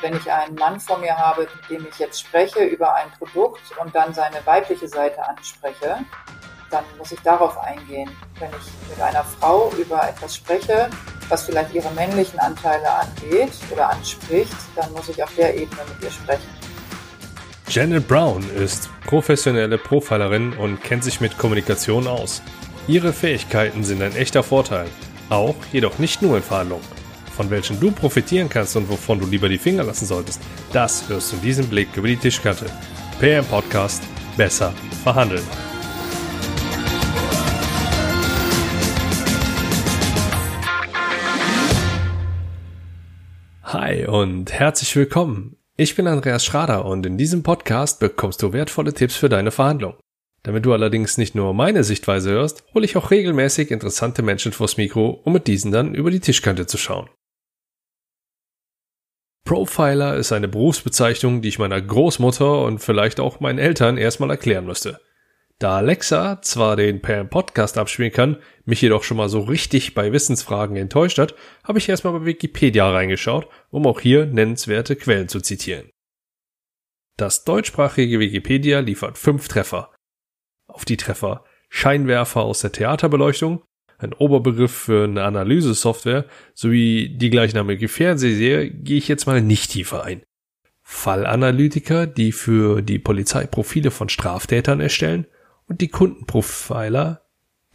Wenn ich einen Mann vor mir habe, mit dem ich jetzt spreche über ein Produkt und dann seine weibliche Seite anspreche, dann muss ich darauf eingehen. Wenn ich mit einer Frau über etwas spreche, was vielleicht ihre männlichen Anteile angeht oder anspricht, dann muss ich auf der Ebene mit ihr sprechen. Janet Brown ist professionelle Profilerin und kennt sich mit Kommunikation aus. Ihre Fähigkeiten sind ein echter Vorteil, auch jedoch nicht nur in Verhandlungen. Von welchen du profitieren kannst und wovon du lieber die Finger lassen solltest, das hörst du in diesem Blick über die Tischkante. PM Podcast Besser verhandeln. Hi und herzlich willkommen. Ich bin Andreas Schrader und in diesem Podcast bekommst du wertvolle Tipps für deine Verhandlung. Damit du allerdings nicht nur meine Sichtweise hörst, hole ich auch regelmäßig interessante Menschen vors Mikro, um mit diesen dann über die Tischkante zu schauen. Profiler ist eine Berufsbezeichnung, die ich meiner Großmutter und vielleicht auch meinen Eltern erstmal erklären müsste. Da Alexa zwar den per Podcast abspielen kann, mich jedoch schon mal so richtig bei Wissensfragen enttäuscht hat, habe ich erstmal bei Wikipedia reingeschaut, um auch hier nennenswerte Quellen zu zitieren. Das deutschsprachige Wikipedia liefert fünf Treffer. Auf die Treffer Scheinwerfer aus der Theaterbeleuchtung, ein Oberbegriff für eine Analysesoftware sowie die gleichnamige Fernsehserie gehe ich jetzt mal nicht tiefer ein. Fallanalytiker, die für die Polizei Profile von Straftätern erstellen und die Kundenprofiler,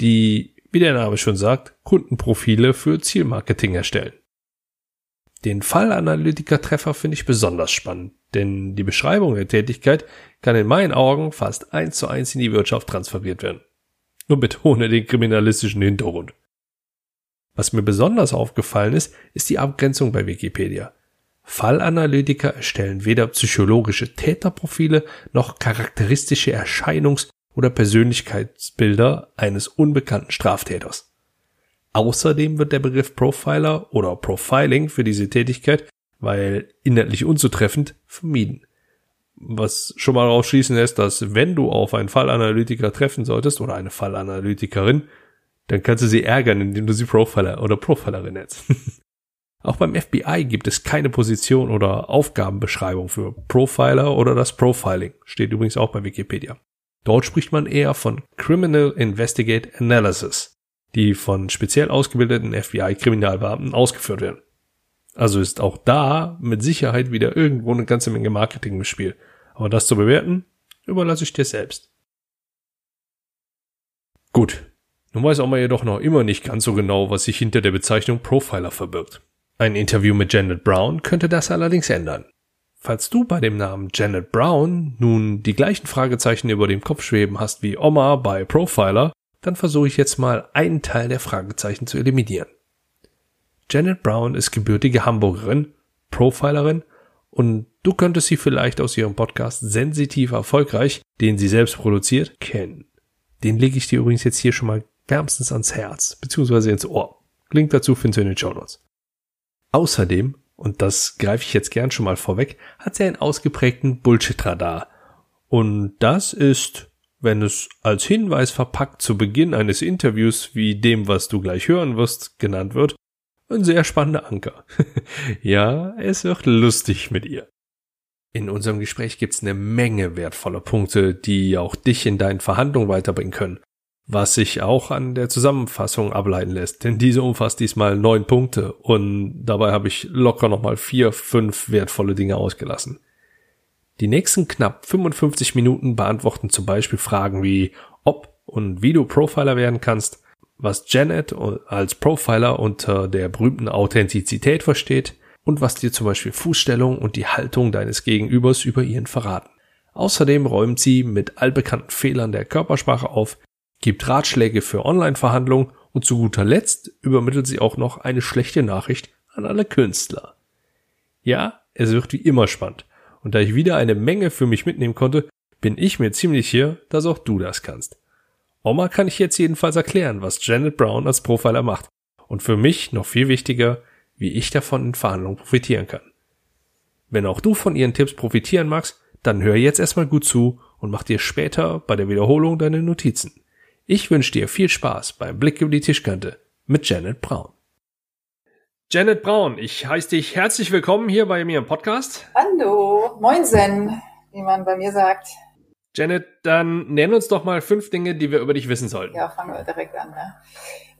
die, wie der Name schon sagt, Kundenprofile für Zielmarketing erstellen. Den Fallanalytiker-Treffer finde ich besonders spannend, denn die Beschreibung der Tätigkeit kann in meinen Augen fast eins zu eins in die Wirtschaft transferiert werden und betone den kriminalistischen Hintergrund. Was mir besonders aufgefallen ist, ist die Abgrenzung bei Wikipedia. Fallanalytiker erstellen weder psychologische Täterprofile noch charakteristische Erscheinungs- oder Persönlichkeitsbilder eines unbekannten Straftäters. Außerdem wird der Begriff Profiler oder Profiling für diese Tätigkeit, weil inhaltlich unzutreffend, vermieden was schon mal rausschließen lässt, dass wenn du auf einen Fallanalytiker treffen solltest oder eine Fallanalytikerin, dann kannst du sie ärgern, indem du sie Profiler oder Profilerin nennst. Auch beim FBI gibt es keine Position oder Aufgabenbeschreibung für Profiler oder das Profiling. Steht übrigens auch bei Wikipedia. Dort spricht man eher von Criminal Investigate Analysis, die von speziell ausgebildeten FBI-Kriminalbeamten ausgeführt werden. Also ist auch da mit Sicherheit wieder irgendwo eine ganze Menge Marketing im Spiel. Aber das zu bewerten, überlasse ich dir selbst. Gut. Nun weiß mal jedoch noch immer nicht ganz so genau, was sich hinter der Bezeichnung Profiler verbirgt. Ein Interview mit Janet Brown könnte das allerdings ändern. Falls du bei dem Namen Janet Brown nun die gleichen Fragezeichen über dem Kopf schweben hast wie Oma bei Profiler, dann versuche ich jetzt mal einen Teil der Fragezeichen zu eliminieren. Janet Brown ist gebürtige Hamburgerin, Profilerin und du könntest sie vielleicht aus ihrem Podcast Sensitiv Erfolgreich, den sie selbst produziert, kennen. Den lege ich dir übrigens jetzt hier schon mal wärmstens ans Herz, beziehungsweise ins Ohr. Link dazu findest du in den Show Notes. Außerdem, und das greife ich jetzt gern schon mal vorweg, hat sie einen ausgeprägten Bullshit-Radar. Und das ist, wenn es als Hinweis verpackt zu Beginn eines Interviews wie dem, was du gleich hören wirst, genannt wird, ein sehr spannender Anker. ja, es wird lustig mit ihr. In unserem Gespräch gibt's eine Menge wertvoller Punkte, die auch dich in deinen Verhandlungen weiterbringen können. Was sich auch an der Zusammenfassung ableiten lässt, denn diese umfasst diesmal neun Punkte und dabei habe ich locker nochmal vier, fünf wertvolle Dinge ausgelassen. Die nächsten knapp 55 Minuten beantworten zum Beispiel Fragen wie ob und wie du Profiler werden kannst, was Janet als Profiler unter der berühmten Authentizität versteht und was dir zum Beispiel Fußstellung und die Haltung deines Gegenübers über ihren verraten. Außerdem räumt sie mit allbekannten Fehlern der Körpersprache auf, gibt Ratschläge für Online-Verhandlungen und zu guter Letzt übermittelt sie auch noch eine schlechte Nachricht an alle Künstler. Ja, es wird wie immer spannend. Und da ich wieder eine Menge für mich mitnehmen konnte, bin ich mir ziemlich sicher, dass auch du das kannst. Oma kann ich jetzt jedenfalls erklären, was Janet Brown als Profiler macht. Und für mich noch viel wichtiger, wie ich davon in Verhandlungen profitieren kann. Wenn auch du von ihren Tipps profitieren magst, dann hör jetzt erstmal gut zu und mach dir später bei der Wiederholung deine Notizen. Ich wünsche dir viel Spaß beim Blick über die Tischkante mit Janet Brown. Janet Braun, ich heiße dich herzlich willkommen hier bei mir im Podcast. Hallo, moinsen, wie man bei mir sagt. Janet, dann nenn uns doch mal fünf Dinge, die wir über dich wissen sollten. Ja, fangen wir direkt an. Ne?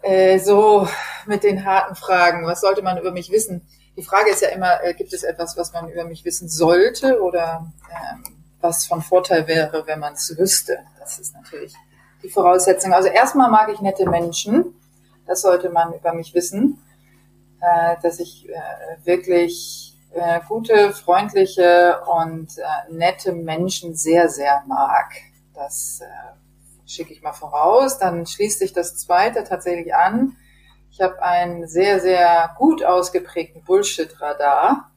Äh, so mit den harten Fragen. Was sollte man über mich wissen? Die Frage ist ja immer, äh, gibt es etwas, was man über mich wissen sollte oder ähm, was von Vorteil wäre, wenn man es wüsste? Das ist natürlich die Voraussetzung. Also erstmal mag ich nette Menschen. Das sollte man über mich wissen, äh, dass ich äh, wirklich äh, gute, freundliche und äh, nette Menschen sehr, sehr mag. Das schicke ich mal voraus. Dann schließt sich das zweite tatsächlich an. Ich habe einen sehr, sehr gut ausgeprägten Bullshit-Radar.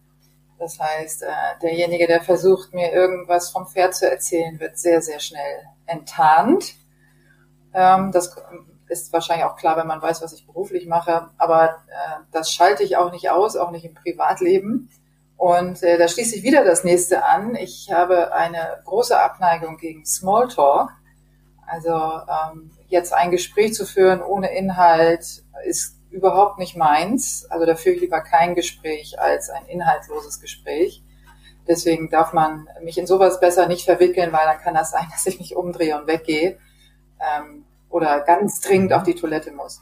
Das heißt, äh, derjenige, der versucht, mir irgendwas vom Pferd zu erzählen, wird sehr, sehr schnell enttarnt. Ähm, das ist wahrscheinlich auch klar, wenn man weiß, was ich beruflich mache. Aber äh, das schalte ich auch nicht aus, auch nicht im Privatleben. Und äh, da schließt sich wieder das nächste an. Ich habe eine große Abneigung gegen Smalltalk. Also ähm, jetzt ein Gespräch zu führen ohne Inhalt ist überhaupt nicht meins. Also da führe ich lieber kein Gespräch als ein inhaltsloses Gespräch. Deswegen darf man mich in sowas besser nicht verwickeln, weil dann kann das sein, dass ich mich umdrehe und weggehe ähm, oder ganz dringend auf die Toilette muss.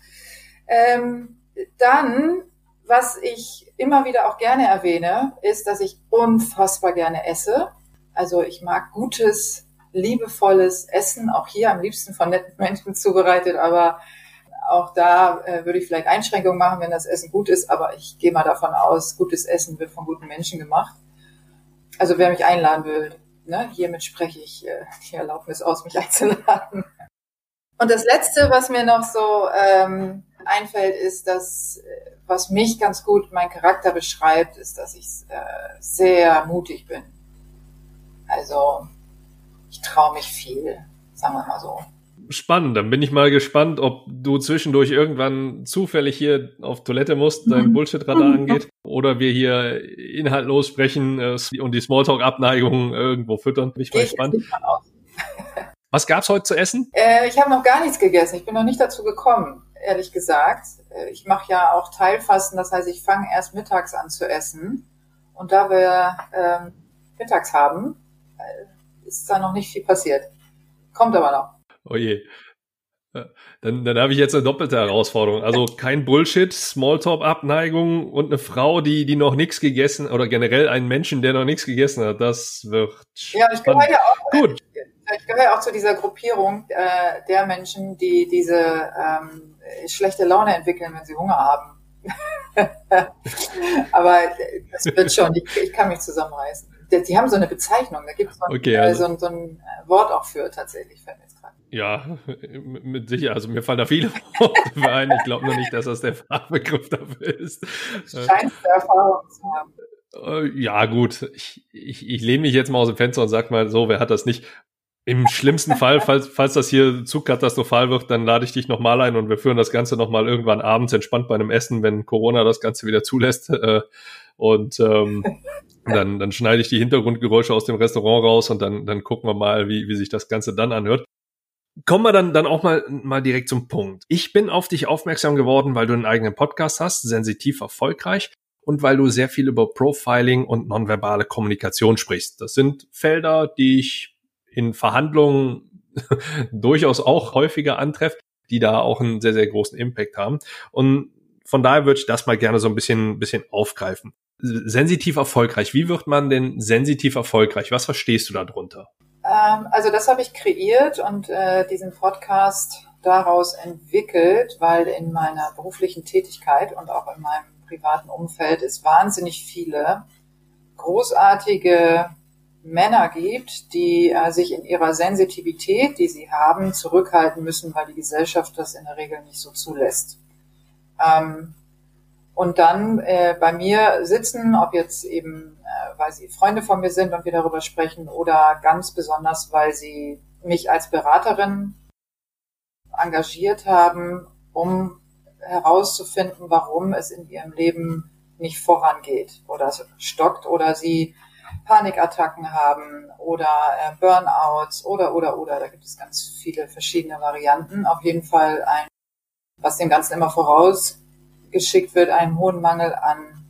Ähm, dann, was ich immer wieder auch gerne erwähne, ist, dass ich unfassbar gerne esse. Also ich mag gutes, liebevolles Essen, auch hier am liebsten von netten Menschen zubereitet, aber auch da äh, würde ich vielleicht Einschränkungen machen, wenn das Essen gut ist, aber ich gehe mal davon aus, gutes Essen wird von guten Menschen gemacht. Also wer mich einladen will, ne, hiermit spreche ich äh, die Erlaubnis aus, mich einzuladen. Und das Letzte, was mir noch so ähm, einfällt, ist, dass äh, was mich ganz gut mein Charakter beschreibt, ist, dass ich äh, sehr mutig bin. Also ich traue mich viel, sagen wir mal so. Spannend, dann bin ich mal gespannt, ob du zwischendurch irgendwann zufällig hier auf Toilette musst, dein mhm. Bullshit-Radar angeht, oder wir hier inhaltlos sprechen äh, und die Smalltalk-Abneigung irgendwo füttern. Bin ich mal gespannt. Was gab's heute zu essen? Äh, ich habe noch gar nichts gegessen. Ich bin noch nicht dazu gekommen, ehrlich gesagt. Äh, ich mache ja auch Teilfasten, das heißt, ich fange erst mittags an zu essen. Und da wir ähm, mittags haben, äh, ist da noch nicht viel passiert. Kommt aber noch. Oh je. Äh, dann, dann habe ich jetzt eine doppelte Herausforderung. Also kein Bullshit, Smalltalk-Abneigung und eine Frau, die, die noch nichts gegessen oder generell einen Menschen, der noch nichts gegessen hat. Das wird. Ja, ich gehöre ja auch. Gut. Ich gehöre auch zu dieser Gruppierung äh, der Menschen, die diese ähm, schlechte Laune entwickeln, wenn sie Hunger haben. Aber das wird schon, ich, ich kann mich zusammenreißen. Die, haben so eine Bezeichnung, da gibt es so, okay, äh, also. so, so, ein Wort auch für tatsächlich, fällt mir jetzt gerade. Ja, mit Sicherheit. Also mir fallen da viele Worte ein. Ich glaube noch nicht, dass das der Fachbegriff dafür ist. Scheinst Erfahrung zu haben. Äh, ja, gut. Ich, ich, ich lehne mich jetzt mal aus dem Fenster und sag mal so, wer hat das nicht? Im schlimmsten Fall, falls, falls das hier zu katastrophal wird, dann lade ich dich nochmal ein und wir führen das Ganze nochmal irgendwann abends entspannt bei einem Essen, wenn Corona das Ganze wieder zulässt. Äh, und ähm, dann, dann schneide ich die Hintergrundgeräusche aus dem Restaurant raus und dann, dann gucken wir mal, wie, wie sich das Ganze dann anhört. Kommen wir dann, dann auch mal, mal direkt zum Punkt. Ich bin auf dich aufmerksam geworden, weil du einen eigenen Podcast hast, sensitiv erfolgreich und weil du sehr viel über Profiling und nonverbale Kommunikation sprichst. Das sind Felder, die ich in Verhandlungen durchaus auch häufiger antrefft, die da auch einen sehr, sehr großen Impact haben. Und von daher würde ich das mal gerne so ein bisschen, bisschen aufgreifen. Sensitiv erfolgreich. Wie wird man denn sensitiv erfolgreich? Was verstehst du darunter? Ähm, also das habe ich kreiert und äh, diesen Podcast daraus entwickelt, weil in meiner beruflichen Tätigkeit und auch in meinem privaten Umfeld es wahnsinnig viele großartige Männer gibt, die äh, sich in ihrer Sensitivität, die sie haben, zurückhalten müssen, weil die Gesellschaft das in der Regel nicht so zulässt. Ähm, und dann äh, bei mir sitzen, ob jetzt eben, äh, weil sie Freunde von mir sind und wir darüber sprechen, oder ganz besonders, weil sie mich als Beraterin engagiert haben, um herauszufinden, warum es in ihrem Leben nicht vorangeht oder stockt oder sie Panikattacken haben oder äh, Burnouts oder, oder, oder. Da gibt es ganz viele verschiedene Varianten. Auf jeden Fall ein, was dem Ganzen immer vorausgeht, geschickt wird, einen hohen Mangel an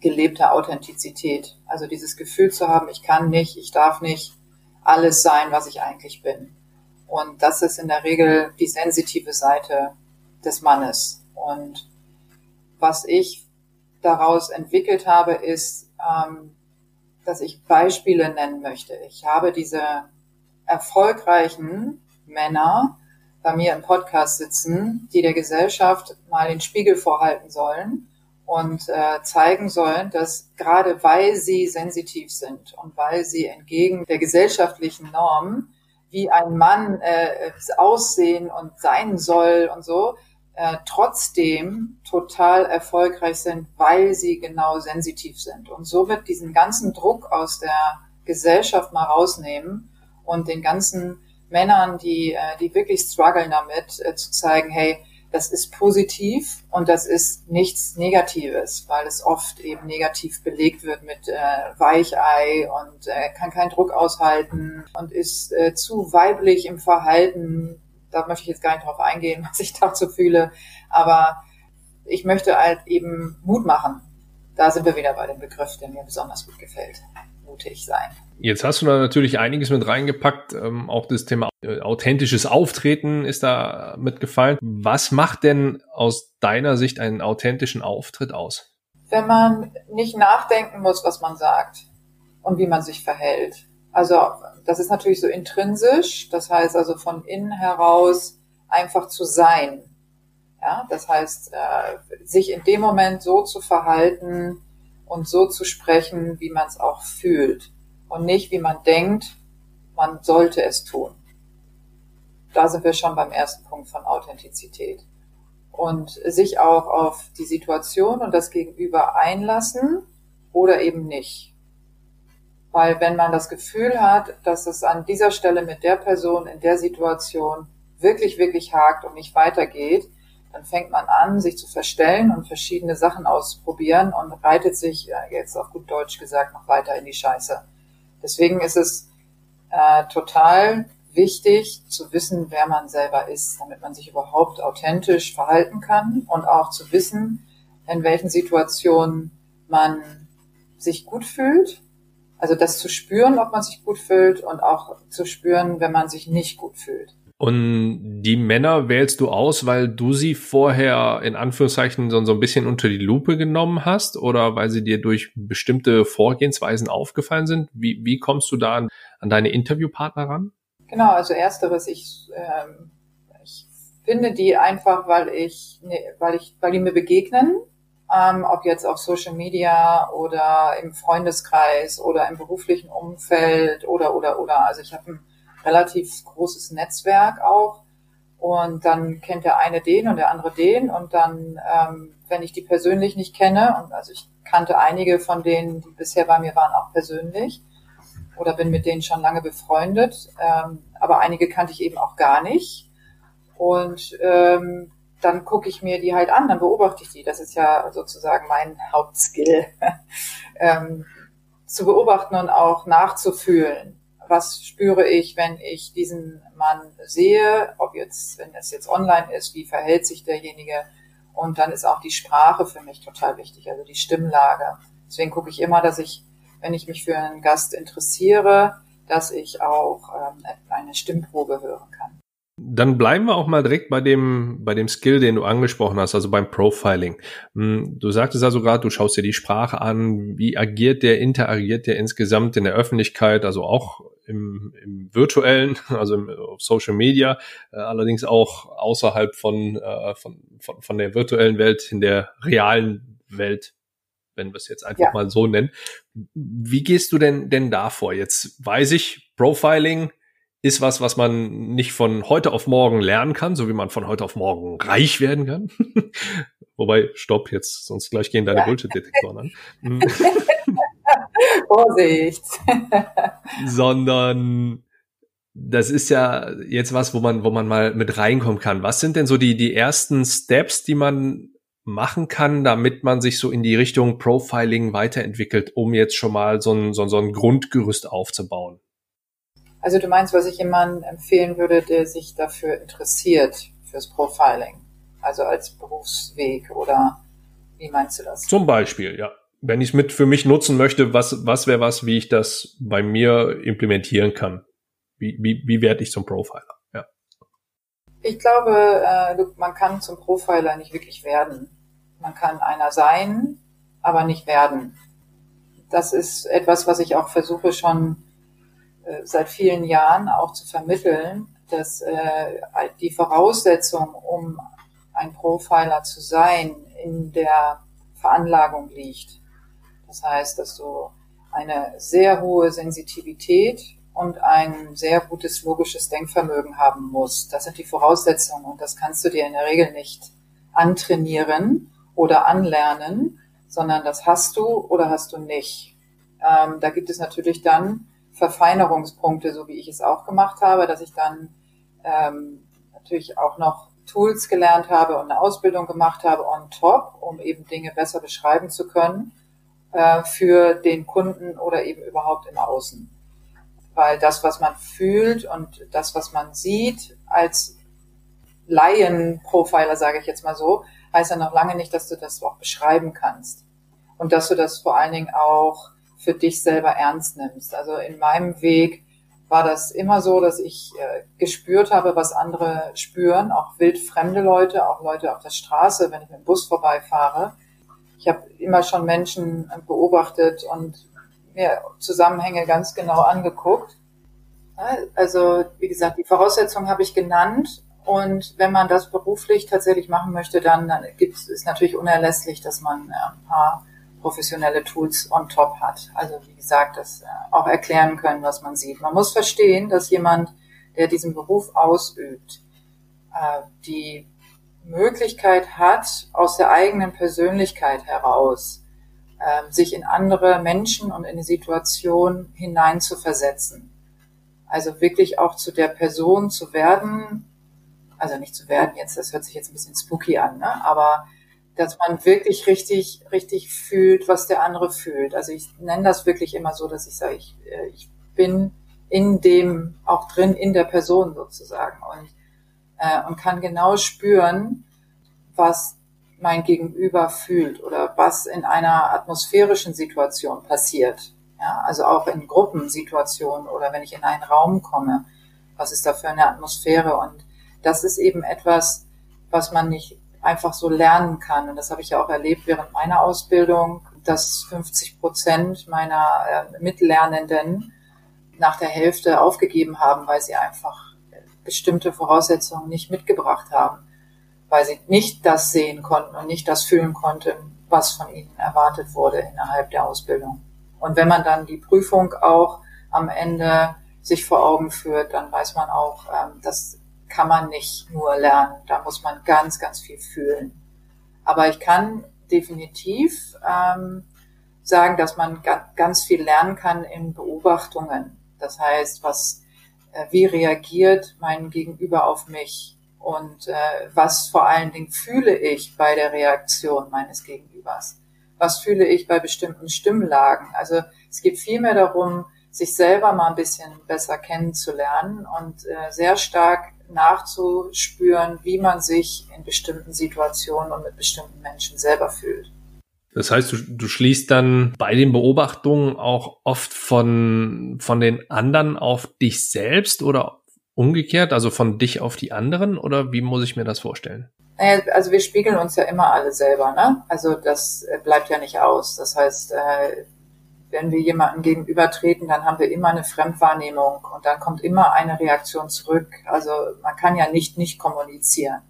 gelebter Authentizität. Also dieses Gefühl zu haben, ich kann nicht, ich darf nicht alles sein, was ich eigentlich bin. Und das ist in der Regel die sensitive Seite des Mannes. Und was ich daraus entwickelt habe, ist, ähm, dass ich Beispiele nennen möchte. Ich habe diese erfolgreichen Männer bei mir im Podcast sitzen, die der Gesellschaft mal den Spiegel vorhalten sollen und äh, zeigen sollen, dass gerade weil sie sensitiv sind und weil sie entgegen der gesellschaftlichen Norm, wie ein Mann äh, aussehen und sein soll und so, äh, trotzdem total erfolgreich sind, weil sie genau sensitiv sind. Und somit diesen ganzen Druck aus der Gesellschaft mal rausnehmen und den ganzen Männern, die, äh, die wirklich strugglen damit, äh, zu zeigen, hey, das ist positiv und das ist nichts Negatives, weil es oft eben negativ belegt wird mit äh, Weichei und äh, kann keinen Druck aushalten und ist äh, zu weiblich im Verhalten. Da möchte ich jetzt gar nicht drauf eingehen, was ich dazu fühle, aber ich möchte halt eben Mut machen. Da sind wir wieder bei dem Begriff, der mir besonders gut gefällt. Mutig sein. Jetzt hast du da natürlich einiges mit reingepackt. Ähm, auch das Thema äh, authentisches Auftreten ist da mitgefallen. Was macht denn aus deiner Sicht einen authentischen Auftritt aus? Wenn man nicht nachdenken muss, was man sagt und wie man sich verhält. Also das ist natürlich so intrinsisch. Das heißt also von innen heraus einfach zu sein. Ja, das heißt, äh, sich in dem Moment so zu verhalten und so zu sprechen, wie man es auch fühlt und nicht, wie man denkt, man sollte es tun. Da sind wir schon beim ersten Punkt von Authentizität. Und sich auch auf die Situation und das Gegenüber einlassen oder eben nicht. Weil wenn man das Gefühl hat, dass es an dieser Stelle mit der Person in der Situation wirklich, wirklich hakt und nicht weitergeht, dann fängt man an, sich zu verstellen und verschiedene Sachen auszuprobieren und reitet sich, jetzt auf gut Deutsch gesagt, noch weiter in die Scheiße. Deswegen ist es äh, total wichtig zu wissen, wer man selber ist, damit man sich überhaupt authentisch verhalten kann und auch zu wissen, in welchen Situationen man sich gut fühlt. Also das zu spüren, ob man sich gut fühlt und auch zu spüren, wenn man sich nicht gut fühlt. Und die Männer wählst du aus, weil du sie vorher in Anführungszeichen so, so ein bisschen unter die Lupe genommen hast oder weil sie dir durch bestimmte Vorgehensweisen aufgefallen sind? Wie, wie kommst du da an, an deine Interviewpartner ran? Genau, also ersteres, ich, ähm, ich finde die einfach, weil ich, ne, weil ich, weil die mir begegnen, ähm, ob jetzt auf Social Media oder im Freundeskreis oder im beruflichen Umfeld oder oder oder. Also ich habe ein relativ großes Netzwerk auch. Und dann kennt der eine den und der andere den. Und dann, ähm, wenn ich die persönlich nicht kenne, und also ich kannte einige von denen, die bisher bei mir waren, auch persönlich oder bin mit denen schon lange befreundet, ähm, aber einige kannte ich eben auch gar nicht. Und ähm, dann gucke ich mir die halt an, dann beobachte ich die. Das ist ja sozusagen mein Hauptskill, ähm, zu beobachten und auch nachzufühlen was spüre ich, wenn ich diesen Mann sehe, ob jetzt, wenn es jetzt online ist, wie verhält sich derjenige. Und dann ist auch die Sprache für mich total wichtig, also die Stimmlage. Deswegen gucke ich immer, dass ich, wenn ich mich für einen Gast interessiere, dass ich auch ähm, eine Stimmprobe hören kann. Dann bleiben wir auch mal direkt bei dem, bei dem Skill, den du angesprochen hast, also beim Profiling. Hm, du sagtest also gerade, du schaust dir die Sprache an, wie agiert der, interagiert der insgesamt in der Öffentlichkeit, also auch im, im virtuellen, also im, auf Social Media, äh, allerdings auch außerhalb von, äh, von, von, von der virtuellen Welt, in der realen Welt, wenn wir es jetzt einfach ja. mal so nennen. Wie gehst du denn, denn da vor? Jetzt weiß ich, Profiling, ist was, was man nicht von heute auf morgen lernen kann, so wie man von heute auf morgen reich werden kann. Wobei, stopp, jetzt, sonst gleich gehen deine ja. Bullshit-Detektoren an. Vorsicht. Sondern das ist ja jetzt was, wo man, wo man mal mit reinkommen kann. Was sind denn so die, die ersten Steps, die man machen kann, damit man sich so in die Richtung Profiling weiterentwickelt, um jetzt schon mal so ein, so, so ein Grundgerüst aufzubauen? Also du meinst, was ich jemandem empfehlen würde, der sich dafür interessiert, fürs Profiling, also als Berufsweg oder Wie meinst du das? Zum Beispiel, ja. Wenn ich es mit für mich nutzen möchte, was, was wäre was, wie ich das bei mir implementieren kann? Wie, wie, wie werde ich zum Profiler? Ja. Ich glaube, äh, man kann zum Profiler nicht wirklich werden. Man kann einer sein, aber nicht werden. Das ist etwas, was ich auch versuche schon äh, seit vielen Jahren auch zu vermitteln, dass äh, die Voraussetzung, um ein Profiler zu sein, in der Veranlagung liegt. Das heißt, dass du eine sehr hohe Sensitivität und ein sehr gutes logisches Denkvermögen haben musst. Das sind die Voraussetzungen und das kannst du dir in der Regel nicht antrainieren oder anlernen, sondern das hast du oder hast du nicht. Ähm, da gibt es natürlich dann Verfeinerungspunkte, so wie ich es auch gemacht habe, dass ich dann ähm, natürlich auch noch Tools gelernt habe und eine Ausbildung gemacht habe on top, um eben Dinge besser beschreiben zu können äh, für den Kunden oder eben überhaupt im Außen. Weil das, was man fühlt und das, was man sieht als Laien-Profiler, sage ich jetzt mal so, heißt ja noch lange nicht, dass du das auch beschreiben kannst. Und dass du das vor allen Dingen auch für dich selber ernst nimmst. Also in meinem Weg war das immer so, dass ich äh, gespürt habe, was andere spüren, auch wildfremde Leute, auch Leute auf der Straße, wenn ich mit dem Bus vorbeifahre. Ich habe immer schon Menschen beobachtet und mir Zusammenhänge ganz genau angeguckt. Also wie gesagt, die Voraussetzungen habe ich genannt und wenn man das beruflich tatsächlich machen möchte, dann, dann gibt es natürlich unerlässlich, dass man äh, ein paar professionelle Tools on top hat. Also wie gesagt, das äh, auch erklären können, was man sieht. Man muss verstehen, dass jemand, der diesen Beruf ausübt, äh, die Möglichkeit hat, aus der eigenen Persönlichkeit heraus ähm, sich in andere Menschen und in die Situation hineinzuversetzen. Also wirklich auch zu der Person zu werden, also nicht zu werden jetzt, das hört sich jetzt ein bisschen spooky an, ne? aber dass man wirklich richtig, richtig fühlt, was der andere fühlt. Also ich nenne das wirklich immer so, dass ich sage, ich, äh, ich bin in dem auch drin, in der Person sozusagen und, äh, und kann genau spüren, was mein Gegenüber fühlt oder was in einer atmosphärischen Situation passiert. Ja, also auch in Gruppensituationen oder wenn ich in einen Raum komme, was ist da für eine Atmosphäre? Und das ist eben etwas, was man nicht einfach so lernen kann. Und das habe ich ja auch erlebt während meiner Ausbildung, dass 50 Prozent meiner äh, Mitlernenden nach der Hälfte aufgegeben haben, weil sie einfach bestimmte Voraussetzungen nicht mitgebracht haben, weil sie nicht das sehen konnten und nicht das fühlen konnten, was von ihnen erwartet wurde innerhalb der Ausbildung. Und wenn man dann die Prüfung auch am Ende sich vor Augen führt, dann weiß man auch, ähm, dass kann man nicht nur lernen. Da muss man ganz, ganz viel fühlen. Aber ich kann definitiv ähm, sagen, dass man ganz viel lernen kann in Beobachtungen. Das heißt, was, äh, wie reagiert mein Gegenüber auf mich und äh, was vor allen Dingen fühle ich bei der Reaktion meines Gegenübers? Was fühle ich bei bestimmten Stimmlagen? Also es geht vielmehr darum, sich selber mal ein bisschen besser kennenzulernen und äh, sehr stark nachzuspüren, wie man sich in bestimmten Situationen und mit bestimmten Menschen selber fühlt. Das heißt, du, du schließt dann bei den Beobachtungen auch oft von, von den anderen auf dich selbst oder umgekehrt, also von dich auf die anderen oder wie muss ich mir das vorstellen? Also wir spiegeln uns ja immer alle selber, ne? Also das äh, bleibt ja nicht aus. Das heißt, äh, wenn wir jemandem gegenübertreten, dann haben wir immer eine Fremdwahrnehmung und dann kommt immer eine Reaktion zurück. Also man kann ja nicht nicht kommunizieren.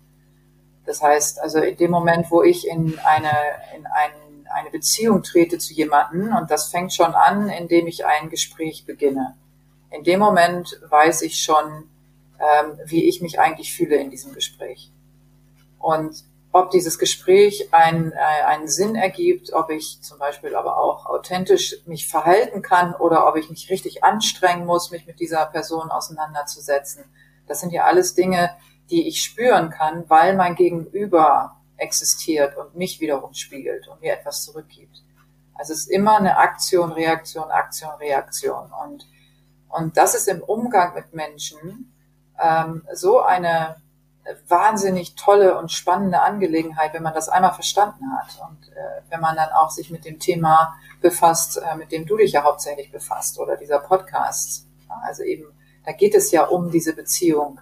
Das heißt, also in dem Moment, wo ich in eine, in ein, eine Beziehung trete zu jemanden und das fängt schon an, indem ich ein Gespräch beginne. In dem Moment weiß ich schon, ähm, wie ich mich eigentlich fühle in diesem Gespräch. Und ob dieses Gespräch einen, äh, einen Sinn ergibt, ob ich zum Beispiel aber auch authentisch mich verhalten kann oder ob ich mich richtig anstrengen muss, mich mit dieser Person auseinanderzusetzen. Das sind ja alles Dinge, die ich spüren kann, weil mein Gegenüber existiert und mich wiederum spiegelt und mir etwas zurückgibt. Also es ist immer eine Aktion, Reaktion, Aktion, Reaktion. Und, und das ist im Umgang mit Menschen ähm, so eine wahnsinnig tolle und spannende Angelegenheit, wenn man das einmal verstanden hat und äh, wenn man dann auch sich mit dem Thema befasst, äh, mit dem du dich ja hauptsächlich befasst oder dieser Podcast. Ja, also eben, da geht es ja um diese Beziehung,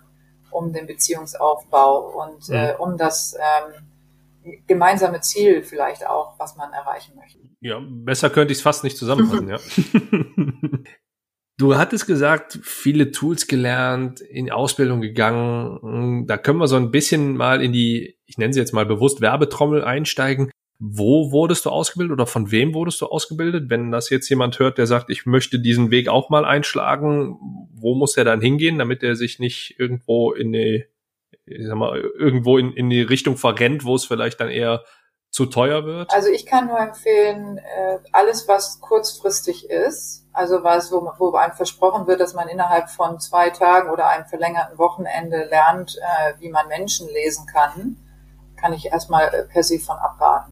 um den Beziehungsaufbau und äh, um das ähm, gemeinsame Ziel vielleicht auch, was man erreichen möchte. Ja, besser könnte ich es fast nicht zusammenfassen, ja. Du hattest gesagt, viele Tools gelernt, in Ausbildung gegangen. Da können wir so ein bisschen mal in die, ich nenne sie jetzt mal bewusst Werbetrommel einsteigen. Wo wurdest du ausgebildet oder von wem wurdest du ausgebildet? Wenn das jetzt jemand hört, der sagt, ich möchte diesen Weg auch mal einschlagen, wo muss er dann hingehen, damit er sich nicht irgendwo in die, ich sag mal, irgendwo in, in die Richtung verrennt, wo es vielleicht dann eher zu teuer wird? Also ich kann nur empfehlen, äh, alles, was kurzfristig ist, also was, wo, wo einem versprochen wird, dass man innerhalb von zwei Tagen oder einem verlängerten Wochenende lernt, äh, wie man Menschen lesen kann, kann ich erstmal äh, per se von abraten.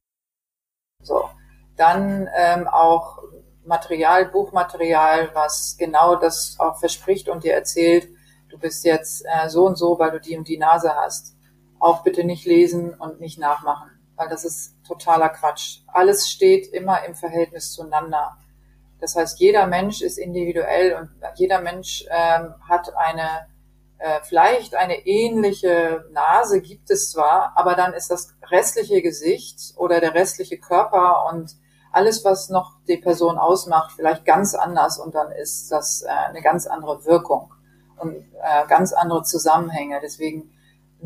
So. Dann ähm, auch Material, Buchmaterial, was genau das auch verspricht und dir erzählt, du bist jetzt äh, so und so, weil du die und die Nase hast. Auch bitte nicht lesen und nicht nachmachen, weil das ist totaler Quatsch. Alles steht immer im Verhältnis zueinander. Das heißt, jeder Mensch ist individuell und jeder Mensch ähm, hat eine, äh, vielleicht eine ähnliche Nase gibt es zwar, aber dann ist das restliche Gesicht oder der restliche Körper und alles, was noch die Person ausmacht, vielleicht ganz anders und dann ist das äh, eine ganz andere Wirkung und äh, ganz andere Zusammenhänge. Deswegen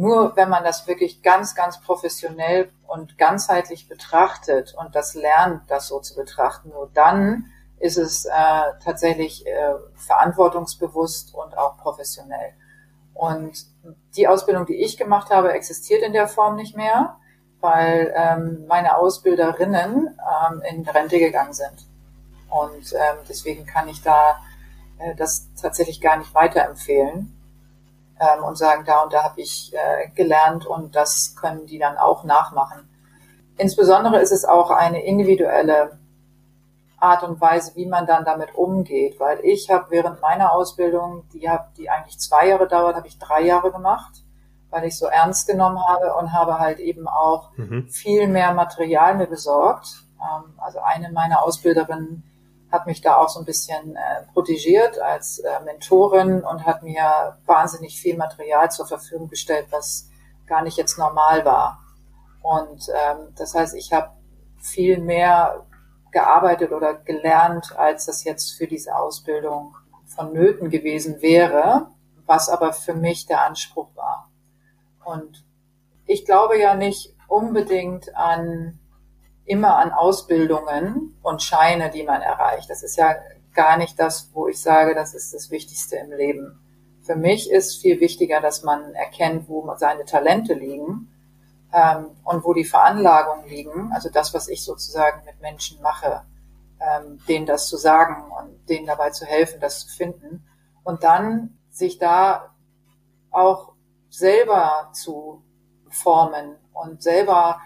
nur wenn man das wirklich ganz, ganz professionell und ganzheitlich betrachtet und das lernt, das so zu betrachten, nur dann ist es äh, tatsächlich äh, verantwortungsbewusst und auch professionell. Und die Ausbildung, die ich gemacht habe, existiert in der Form nicht mehr, weil ähm, meine Ausbilderinnen ähm, in Rente gegangen sind. Und ähm, deswegen kann ich da äh, das tatsächlich gar nicht weiterempfehlen ähm, und sagen, da und da habe ich äh, gelernt und das können die dann auch nachmachen. Insbesondere ist es auch eine individuelle Art und Weise, wie man dann damit umgeht. Weil ich habe während meiner Ausbildung, die hab, die eigentlich zwei Jahre dauert, habe ich drei Jahre gemacht, weil ich so ernst genommen habe und habe halt eben auch mhm. viel mehr Material mir besorgt. Ähm, also eine meiner Ausbilderinnen hat mich da auch so ein bisschen äh, protegiert als äh, Mentorin und hat mir wahnsinnig viel Material zur Verfügung gestellt, was gar nicht jetzt normal war. Und ähm, das heißt, ich habe viel mehr gearbeitet oder gelernt, als das jetzt für diese Ausbildung vonnöten gewesen wäre, was aber für mich der Anspruch war. Und ich glaube ja nicht unbedingt an immer an Ausbildungen und Scheine, die man erreicht. Das ist ja gar nicht das, wo ich sage, das ist das Wichtigste im Leben. Für mich ist viel wichtiger, dass man erkennt, wo seine Talente liegen ähm, und wo die Veranlagungen liegen, also das, was ich sozusagen mit Menschen mache, ähm, denen das zu sagen und denen dabei zu helfen, das zu finden und dann sich da auch selber zu formen und selber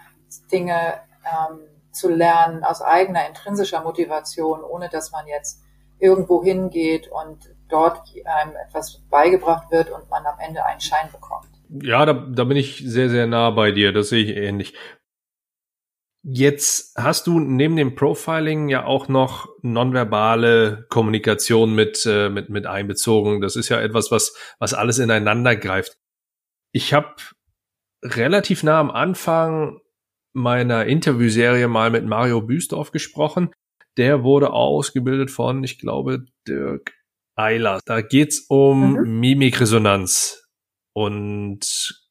Dinge ähm, zu lernen aus eigener intrinsischer Motivation, ohne dass man jetzt irgendwo hingeht und dort einem etwas beigebracht wird und man am Ende einen Schein bekommt. Ja, da, da bin ich sehr, sehr nah bei dir. Das sehe ich ähnlich. Jetzt hast du neben dem Profiling ja auch noch nonverbale Kommunikation mit, äh, mit, mit einbezogen. Das ist ja etwas, was, was alles ineinander greift. Ich habe relativ nah am Anfang meiner Interviewserie mal mit Mario Büstorf gesprochen. Der wurde ausgebildet von, ich glaube, Dirk Eiler. Da geht's um mhm. Mimikresonanz. Und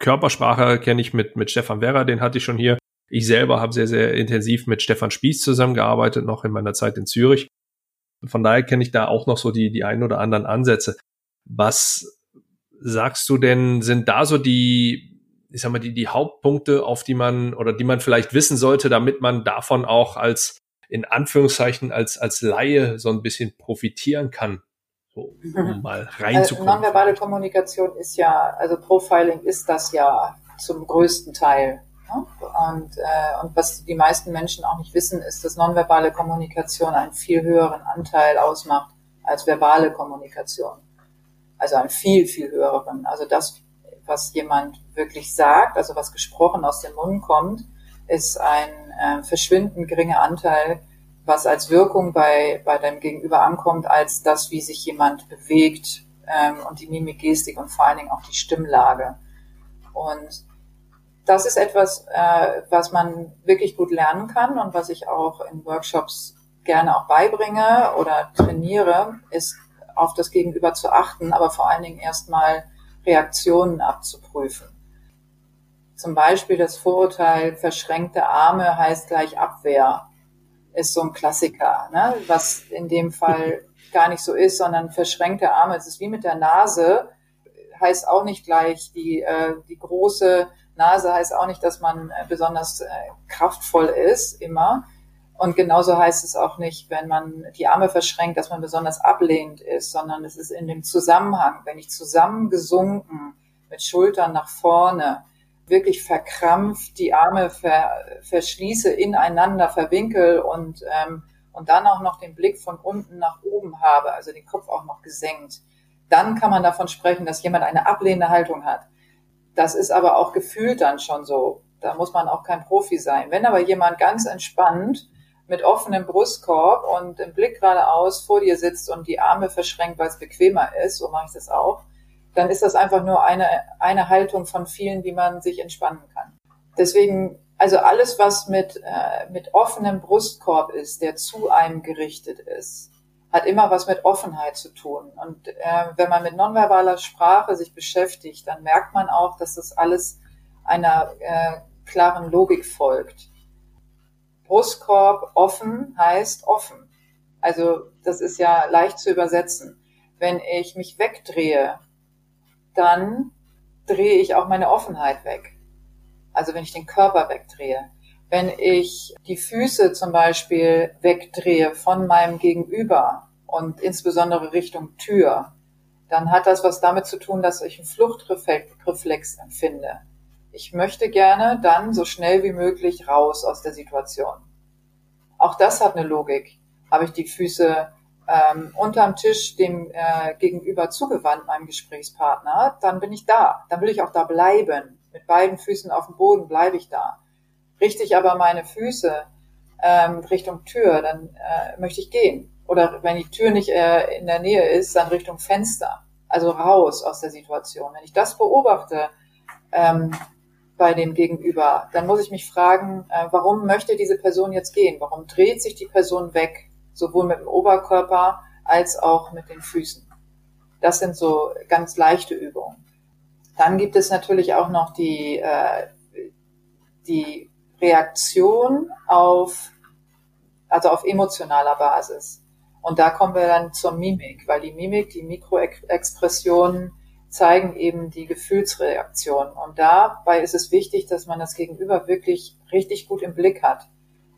Körpersprache kenne ich mit, mit Stefan Werrer, den hatte ich schon hier. Ich selber habe sehr, sehr intensiv mit Stefan Spieß zusammengearbeitet, noch in meiner Zeit in Zürich. Von daher kenne ich da auch noch so die, die ein oder anderen Ansätze. Was sagst du denn, sind da so die, ich sag mal, die, die Hauptpunkte, auf die man oder die man vielleicht wissen sollte, damit man davon auch als, in Anführungszeichen, als, als Laie so ein bisschen profitieren kann? so, um mhm. mal reinzukommen. Also nonverbale Kommunikation ist ja, also Profiling ist das ja zum größten Teil. Ne? Und, äh, und was die meisten Menschen auch nicht wissen, ist, dass nonverbale Kommunikation einen viel höheren Anteil ausmacht als verbale Kommunikation. Also einen viel, viel höheren. Also das, was jemand wirklich sagt, also was gesprochen aus dem Mund kommt, ist ein äh, verschwindend geringer Anteil, was als Wirkung bei, bei deinem Gegenüber ankommt, als das, wie sich jemand bewegt ähm, und die Mimik, Gestik und vor allen Dingen auch die Stimmlage. Und das ist etwas, äh, was man wirklich gut lernen kann und was ich auch in Workshops gerne auch beibringe oder trainiere, ist auf das Gegenüber zu achten, aber vor allen Dingen erstmal Reaktionen abzuprüfen. Zum Beispiel das Vorurteil, verschränkte Arme heißt gleich Abwehr, ist so ein Klassiker, ne? was in dem Fall gar nicht so ist, sondern verschränkte Arme, es ist wie mit der Nase, heißt auch nicht gleich, die, äh, die große Nase heißt auch nicht, dass man äh, besonders äh, kraftvoll ist, immer, und genauso heißt es auch nicht, wenn man die Arme verschränkt, dass man besonders ablehnend ist, sondern es ist in dem Zusammenhang, wenn ich zusammengesunken mit Schultern nach vorne, wirklich verkrampft die Arme ver, verschließe, ineinander verwinkel und, ähm, und dann auch noch den Blick von unten nach oben habe, also den Kopf auch noch gesenkt, dann kann man davon sprechen, dass jemand eine ablehnende Haltung hat. Das ist aber auch gefühlt dann schon so. Da muss man auch kein Profi sein. Wenn aber jemand ganz entspannt mit offenem Brustkorb und im Blick geradeaus vor dir sitzt und die Arme verschränkt, weil es bequemer ist, so mache ich das auch, dann ist das einfach nur eine, eine Haltung von vielen, wie man sich entspannen kann. Deswegen, also alles, was mit, äh, mit offenem Brustkorb ist, der zu einem gerichtet ist, hat immer was mit Offenheit zu tun. Und äh, wenn man mit nonverbaler Sprache sich beschäftigt, dann merkt man auch, dass das alles einer äh, klaren Logik folgt. Brustkorb offen heißt offen. Also das ist ja leicht zu übersetzen. Wenn ich mich wegdrehe, dann drehe ich auch meine Offenheit weg. Also wenn ich den Körper wegdrehe. Wenn ich die Füße zum Beispiel wegdrehe von meinem Gegenüber und insbesondere Richtung Tür, dann hat das was damit zu tun, dass ich einen Fluchtreflex empfinde ich möchte gerne dann so schnell wie möglich raus aus der Situation. Auch das hat eine Logik. Habe ich die Füße ähm, unterm Tisch dem äh, gegenüber zugewandt, meinem Gesprächspartner, dann bin ich da. Dann will ich auch da bleiben. Mit beiden Füßen auf dem Boden bleibe ich da. Richte ich aber meine Füße ähm, Richtung Tür, dann äh, möchte ich gehen. Oder wenn die Tür nicht äh, in der Nähe ist, dann Richtung Fenster. Also raus aus der Situation. Wenn ich das beobachte, ähm, bei dem Gegenüber, dann muss ich mich fragen, äh, warum möchte diese Person jetzt gehen? Warum dreht sich die Person weg, sowohl mit dem Oberkörper als auch mit den Füßen? Das sind so ganz leichte Übungen. Dann gibt es natürlich auch noch die, äh, die Reaktion auf, also auf emotionaler Basis. Und da kommen wir dann zur Mimik, weil die Mimik, die Mikroexpressionen zeigen eben die Gefühlsreaktion. Und dabei ist es wichtig, dass man das Gegenüber wirklich richtig gut im Blick hat.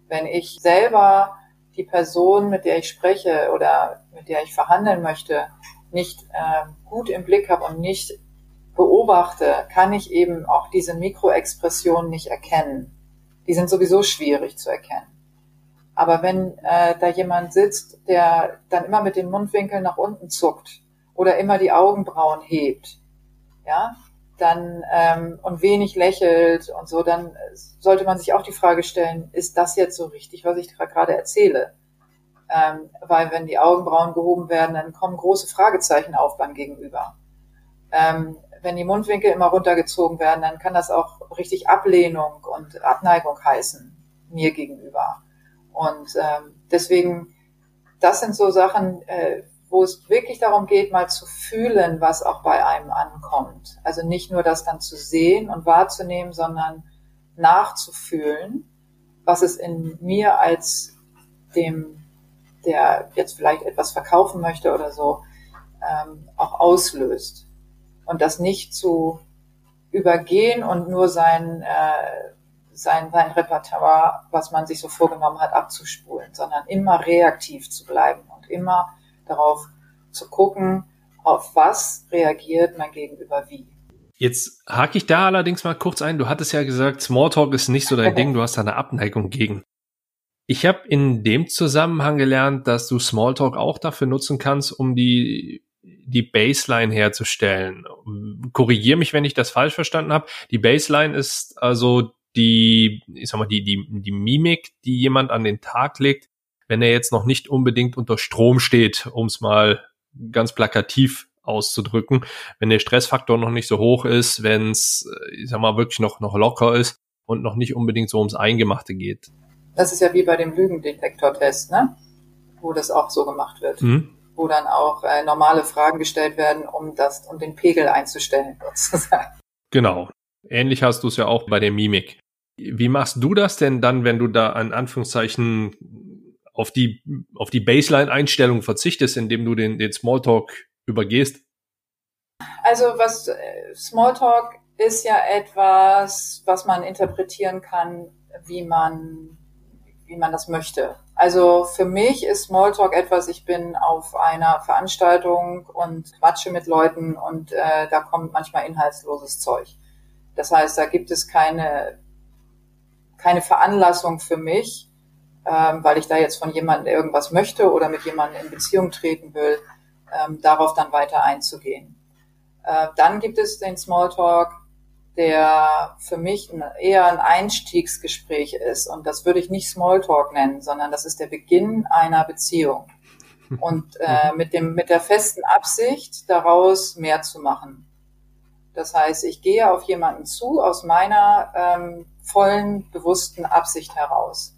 Wenn ich selber die Person, mit der ich spreche oder mit der ich verhandeln möchte, nicht äh, gut im Blick habe und nicht beobachte, kann ich eben auch diese Mikroexpressionen nicht erkennen. Die sind sowieso schwierig zu erkennen. Aber wenn äh, da jemand sitzt, der dann immer mit den Mundwinkeln nach unten zuckt oder immer die Augenbrauen hebt, ja, dann ähm, und wenig lächelt und so, dann sollte man sich auch die Frage stellen, ist das jetzt so richtig, was ich gerade erzähle? Ähm, weil wenn die Augenbrauen gehoben werden, dann kommen große Fragezeichen auf beim Gegenüber. Ähm, wenn die Mundwinkel immer runtergezogen werden, dann kann das auch richtig Ablehnung und Abneigung heißen mir gegenüber. Und ähm, deswegen, das sind so Sachen, äh, wo es wirklich darum geht, mal zu fühlen, was auch bei einem ankommt. Also nicht nur das dann zu sehen und wahrzunehmen, sondern nachzufühlen, was es in mir als dem, der jetzt vielleicht etwas verkaufen möchte oder so, ähm, auch auslöst. Und das nicht zu übergehen und nur sein, äh, sein, sein Repertoire, was man sich so vorgenommen hat, abzuspulen, sondern immer reaktiv zu bleiben und immer darauf zu gucken, auf was reagiert mein Gegenüber wie. Jetzt hake ich da allerdings mal kurz ein. Du hattest ja gesagt, Smalltalk ist nicht so dein Ding, du hast da eine Abneigung gegen. Ich habe in dem Zusammenhang gelernt, dass du Smalltalk auch dafür nutzen kannst, um die, die Baseline herzustellen. Korrigiere mich, wenn ich das falsch verstanden habe. Die Baseline ist also die, ich sag mal, die, die, die Mimik, die jemand an den Tag legt, wenn er jetzt noch nicht unbedingt unter Strom steht, um es mal ganz plakativ auszudrücken, wenn der Stressfaktor noch nicht so hoch ist, wenn es, ich sag mal, wirklich noch, noch locker ist und noch nicht unbedingt so ums Eingemachte geht. Das ist ja wie bei dem Lügendetektortest, ne? Wo das auch so gemacht wird. Mhm. Wo dann auch äh, normale Fragen gestellt werden, um das, um den Pegel einzustellen, sozusagen. Genau. Ähnlich hast du es ja auch bei der Mimik. Wie machst du das denn dann, wenn du da an Anführungszeichen auf die, auf die Baseline-Einstellung verzichtest, indem du den, den Smalltalk übergehst? Also was äh, Smalltalk ist ja etwas, was man interpretieren kann, wie man, wie man das möchte. Also für mich ist Smalltalk etwas, ich bin auf einer Veranstaltung und quatsche mit Leuten und äh, da kommt manchmal inhaltsloses Zeug. Das heißt, da gibt es keine, keine Veranlassung für mich, ähm, weil ich da jetzt von jemandem irgendwas möchte oder mit jemandem in Beziehung treten will, ähm, darauf dann weiter einzugehen. Äh, dann gibt es den Smalltalk, der für mich eher ein Einstiegsgespräch ist. Und das würde ich nicht Smalltalk nennen, sondern das ist der Beginn einer Beziehung. Und äh, mit, dem, mit der festen Absicht, daraus mehr zu machen. Das heißt, ich gehe auf jemanden zu aus meiner ähm, vollen, bewussten Absicht heraus.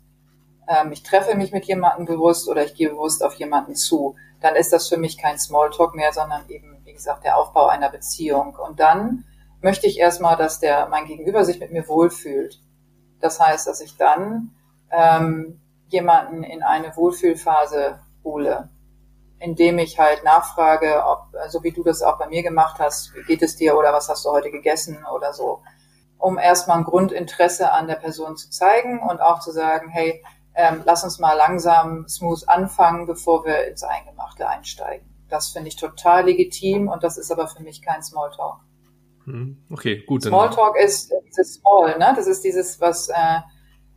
Ähm, ich treffe mich mit jemandem bewusst oder ich gehe bewusst auf jemanden zu. Dann ist das für mich kein Smalltalk mehr, sondern eben, wie gesagt, der Aufbau einer Beziehung. Und dann möchte ich erstmal, dass der mein Gegenüber sich mit mir wohlfühlt. Das heißt, dass ich dann ähm, jemanden in eine Wohlfühlphase hole, indem ich halt nachfrage, ob, so wie du das auch bei mir gemacht hast, wie geht es dir oder was hast du heute gegessen oder so, um erstmal ein Grundinteresse an der Person zu zeigen und auch zu sagen, hey, ähm, lass uns mal langsam smooth anfangen, bevor wir ins Eingemachte einsteigen. Das finde ich total legitim und das ist aber für mich kein Smalltalk. Hm, okay, gut. Smalltalk ist dieses Small, ne? Das ist dieses, was, äh,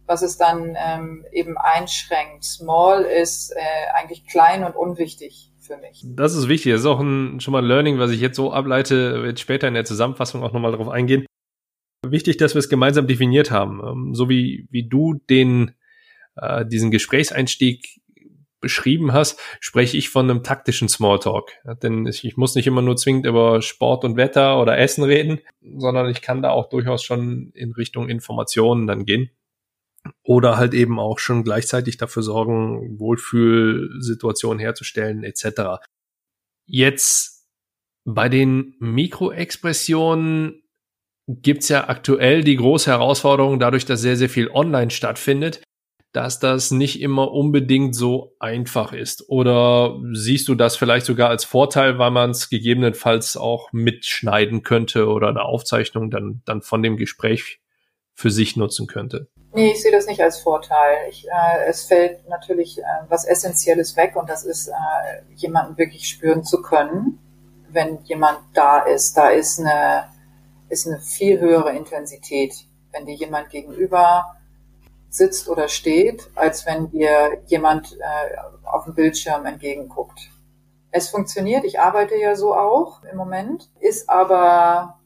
was es dann ähm, eben einschränkt. Small ist äh, eigentlich klein und unwichtig für mich. Das ist wichtig. Das ist auch ein, schon mal ein Learning, was ich jetzt so ableite, wird später in der Zusammenfassung auch nochmal darauf eingehen. Wichtig, dass wir es gemeinsam definiert haben. Ähm, so wie, wie du den, äh, diesen Gesprächseinstieg beschrieben hast, spreche ich von einem taktischen Smalltalk. Ja, denn ich muss nicht immer nur zwingend über Sport und Wetter oder Essen reden, sondern ich kann da auch durchaus schon in Richtung Informationen dann gehen. Oder halt eben auch schon gleichzeitig dafür sorgen, Wohlfühlsituationen herzustellen, etc. Jetzt bei den Mikroexpressionen gibt's ja aktuell die große Herausforderung, dadurch, dass sehr, sehr viel online stattfindet, dass das nicht immer unbedingt so einfach ist? Oder siehst du das vielleicht sogar als Vorteil, weil man es gegebenenfalls auch mitschneiden könnte oder eine Aufzeichnung dann, dann von dem Gespräch für sich nutzen könnte? Nee, ich sehe das nicht als Vorteil. Ich, äh, es fällt natürlich äh, was Essentielles weg und das ist, äh, jemanden wirklich spüren zu können, wenn jemand da ist. Da ist eine, ist eine viel höhere Intensität. Wenn dir jemand gegenüber sitzt oder steht, als wenn dir jemand äh, auf dem Bildschirm entgegenguckt. Es funktioniert, ich arbeite ja so auch im Moment, ist aber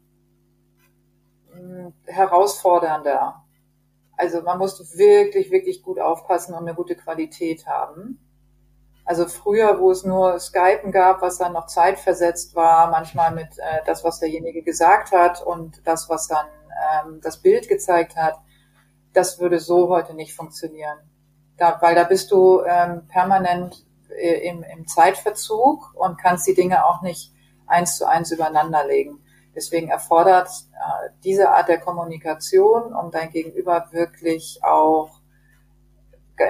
mh, hm, herausfordernder. Also man muss wirklich, wirklich gut aufpassen und eine gute Qualität haben. Also früher, wo es nur Skypen gab, was dann noch zeitversetzt war, manchmal mit äh, das, was derjenige gesagt hat und das, was dann ähm, das Bild gezeigt hat, das würde so heute nicht funktionieren. Da, weil da bist du ähm, permanent äh, im, im Zeitverzug und kannst die Dinge auch nicht eins zu eins übereinander legen. Deswegen erfordert äh, diese Art der Kommunikation, um dein Gegenüber wirklich auch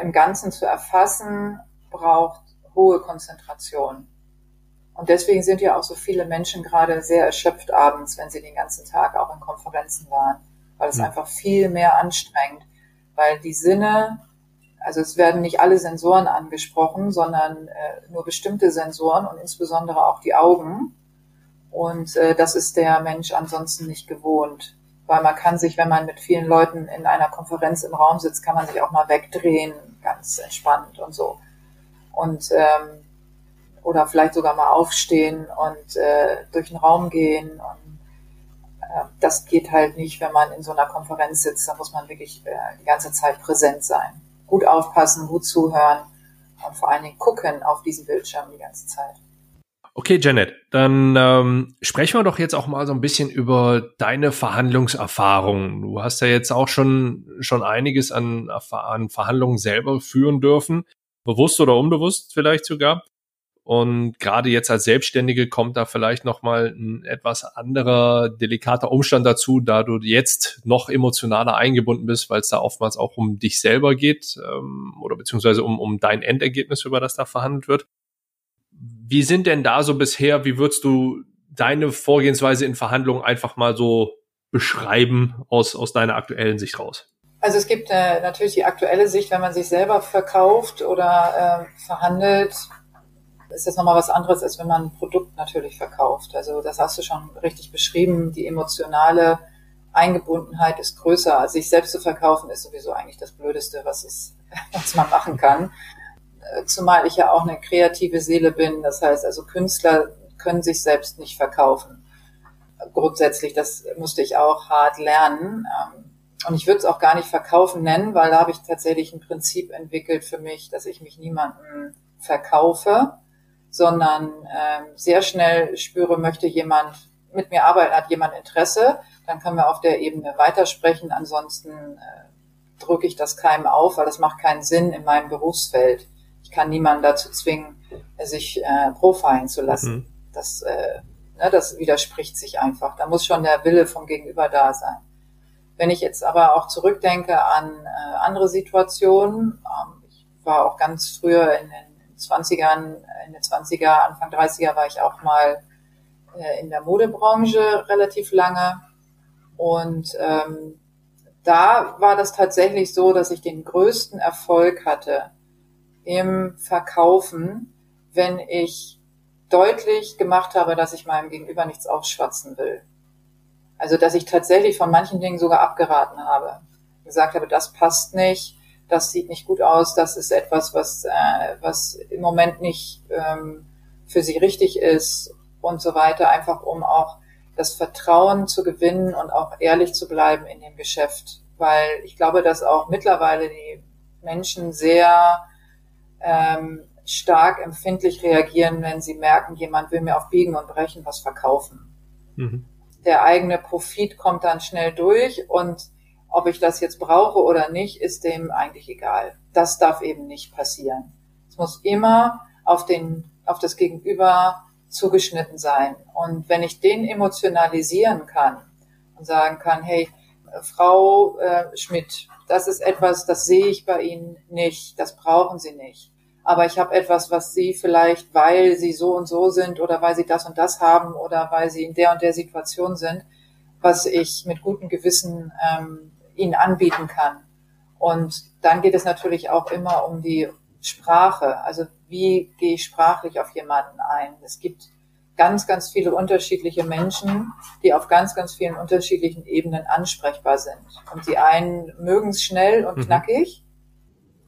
im Ganzen zu erfassen, braucht hohe Konzentration. Und deswegen sind ja auch so viele Menschen gerade sehr erschöpft abends, wenn sie den ganzen Tag auch in Konferenzen waren weil es mhm. einfach viel mehr anstrengt, weil die Sinne, also es werden nicht alle Sensoren angesprochen, sondern äh, nur bestimmte Sensoren und insbesondere auch die Augen. Und äh, das ist der Mensch ansonsten nicht gewohnt. Weil man kann sich, wenn man mit vielen Leuten in einer Konferenz im Raum sitzt, kann man sich auch mal wegdrehen, ganz entspannt und so. Und ähm, oder vielleicht sogar mal aufstehen und äh, durch den Raum gehen. Und das geht halt nicht, wenn man in so einer Konferenz sitzt. Da muss man wirklich äh, die ganze Zeit präsent sein. Gut aufpassen, gut zuhören und vor allen Dingen gucken auf diesen Bildschirm die ganze Zeit. Okay, Janet, dann ähm, sprechen wir doch jetzt auch mal so ein bisschen über deine Verhandlungserfahrungen. Du hast ja jetzt auch schon schon einiges an, an Verhandlungen selber führen dürfen, bewusst oder unbewusst vielleicht sogar. Und gerade jetzt als Selbstständige kommt da vielleicht noch mal ein etwas anderer delikater Umstand dazu, da du jetzt noch emotionaler eingebunden bist, weil es da oftmals auch um dich selber geht ähm, oder beziehungsweise um, um dein Endergebnis, über das da verhandelt wird. Wie sind denn da so bisher, wie würdest du deine Vorgehensweise in Verhandlungen einfach mal so beschreiben aus, aus deiner aktuellen Sicht raus? Also es gibt äh, natürlich die aktuelle Sicht, wenn man sich selber verkauft oder äh, verhandelt, ist das nochmal was anderes, als wenn man ein Produkt natürlich verkauft. Also das hast du schon richtig beschrieben. Die emotionale Eingebundenheit ist größer. Also sich selbst zu verkaufen ist sowieso eigentlich das Blödeste, was, es, was man machen kann. Zumal ich ja auch eine kreative Seele bin. Das heißt, also Künstler können sich selbst nicht verkaufen. Grundsätzlich, das musste ich auch hart lernen. Und ich würde es auch gar nicht verkaufen nennen, weil da habe ich tatsächlich ein Prinzip entwickelt für mich, dass ich mich niemandem verkaufe, sondern ähm, sehr schnell spüre, möchte jemand mit mir arbeiten, hat jemand Interesse, dann können wir auf der Ebene weitersprechen. Ansonsten äh, drücke ich das keinem auf, weil das macht keinen Sinn in meinem Berufsfeld. Ich kann niemanden dazu zwingen, sich äh, profilen zu lassen. Mhm. Das, äh, ne, das widerspricht sich einfach. Da muss schon der Wille vom Gegenüber da sein. Wenn ich jetzt aber auch zurückdenke an äh, andere Situationen, ähm, ich war auch ganz früher in den 20ern, in den 20er, Anfang 30er war ich auch mal äh, in der Modebranche relativ lange. Und ähm, da war das tatsächlich so, dass ich den größten Erfolg hatte im Verkaufen, wenn ich deutlich gemacht habe, dass ich meinem Gegenüber nichts aufschwatzen will. Also dass ich tatsächlich von manchen Dingen sogar abgeraten habe. Gesagt habe, das passt nicht, das sieht nicht gut aus, das ist etwas, was, äh, was im Moment nicht ähm, für sie richtig ist und so weiter, einfach um auch das Vertrauen zu gewinnen und auch ehrlich zu bleiben in dem Geschäft. Weil ich glaube, dass auch mittlerweile die Menschen sehr ähm, stark empfindlich reagieren, wenn sie merken, jemand will mir auf Biegen und Brechen was verkaufen. Mhm. Der eigene Profit kommt dann schnell durch und ob ich das jetzt brauche oder nicht, ist dem eigentlich egal. Das darf eben nicht passieren. Es muss immer auf den, auf das Gegenüber zugeschnitten sein. Und wenn ich den emotionalisieren kann und sagen kann, hey, Frau äh, Schmidt, das ist etwas, das sehe ich bei Ihnen nicht, das brauchen Sie nicht. Aber ich habe etwas, was Sie vielleicht, weil Sie so und so sind oder weil Sie das und das haben oder weil Sie in der und der Situation sind, was ich mit gutem Gewissen ähm, ihnen anbieten kann. Und dann geht es natürlich auch immer um die Sprache. Also wie gehe ich sprachlich auf jemanden ein? Es gibt ganz, ganz viele unterschiedliche Menschen, die auf ganz, ganz vielen unterschiedlichen Ebenen ansprechbar sind. Und die einen mögen es schnell und mhm. knackig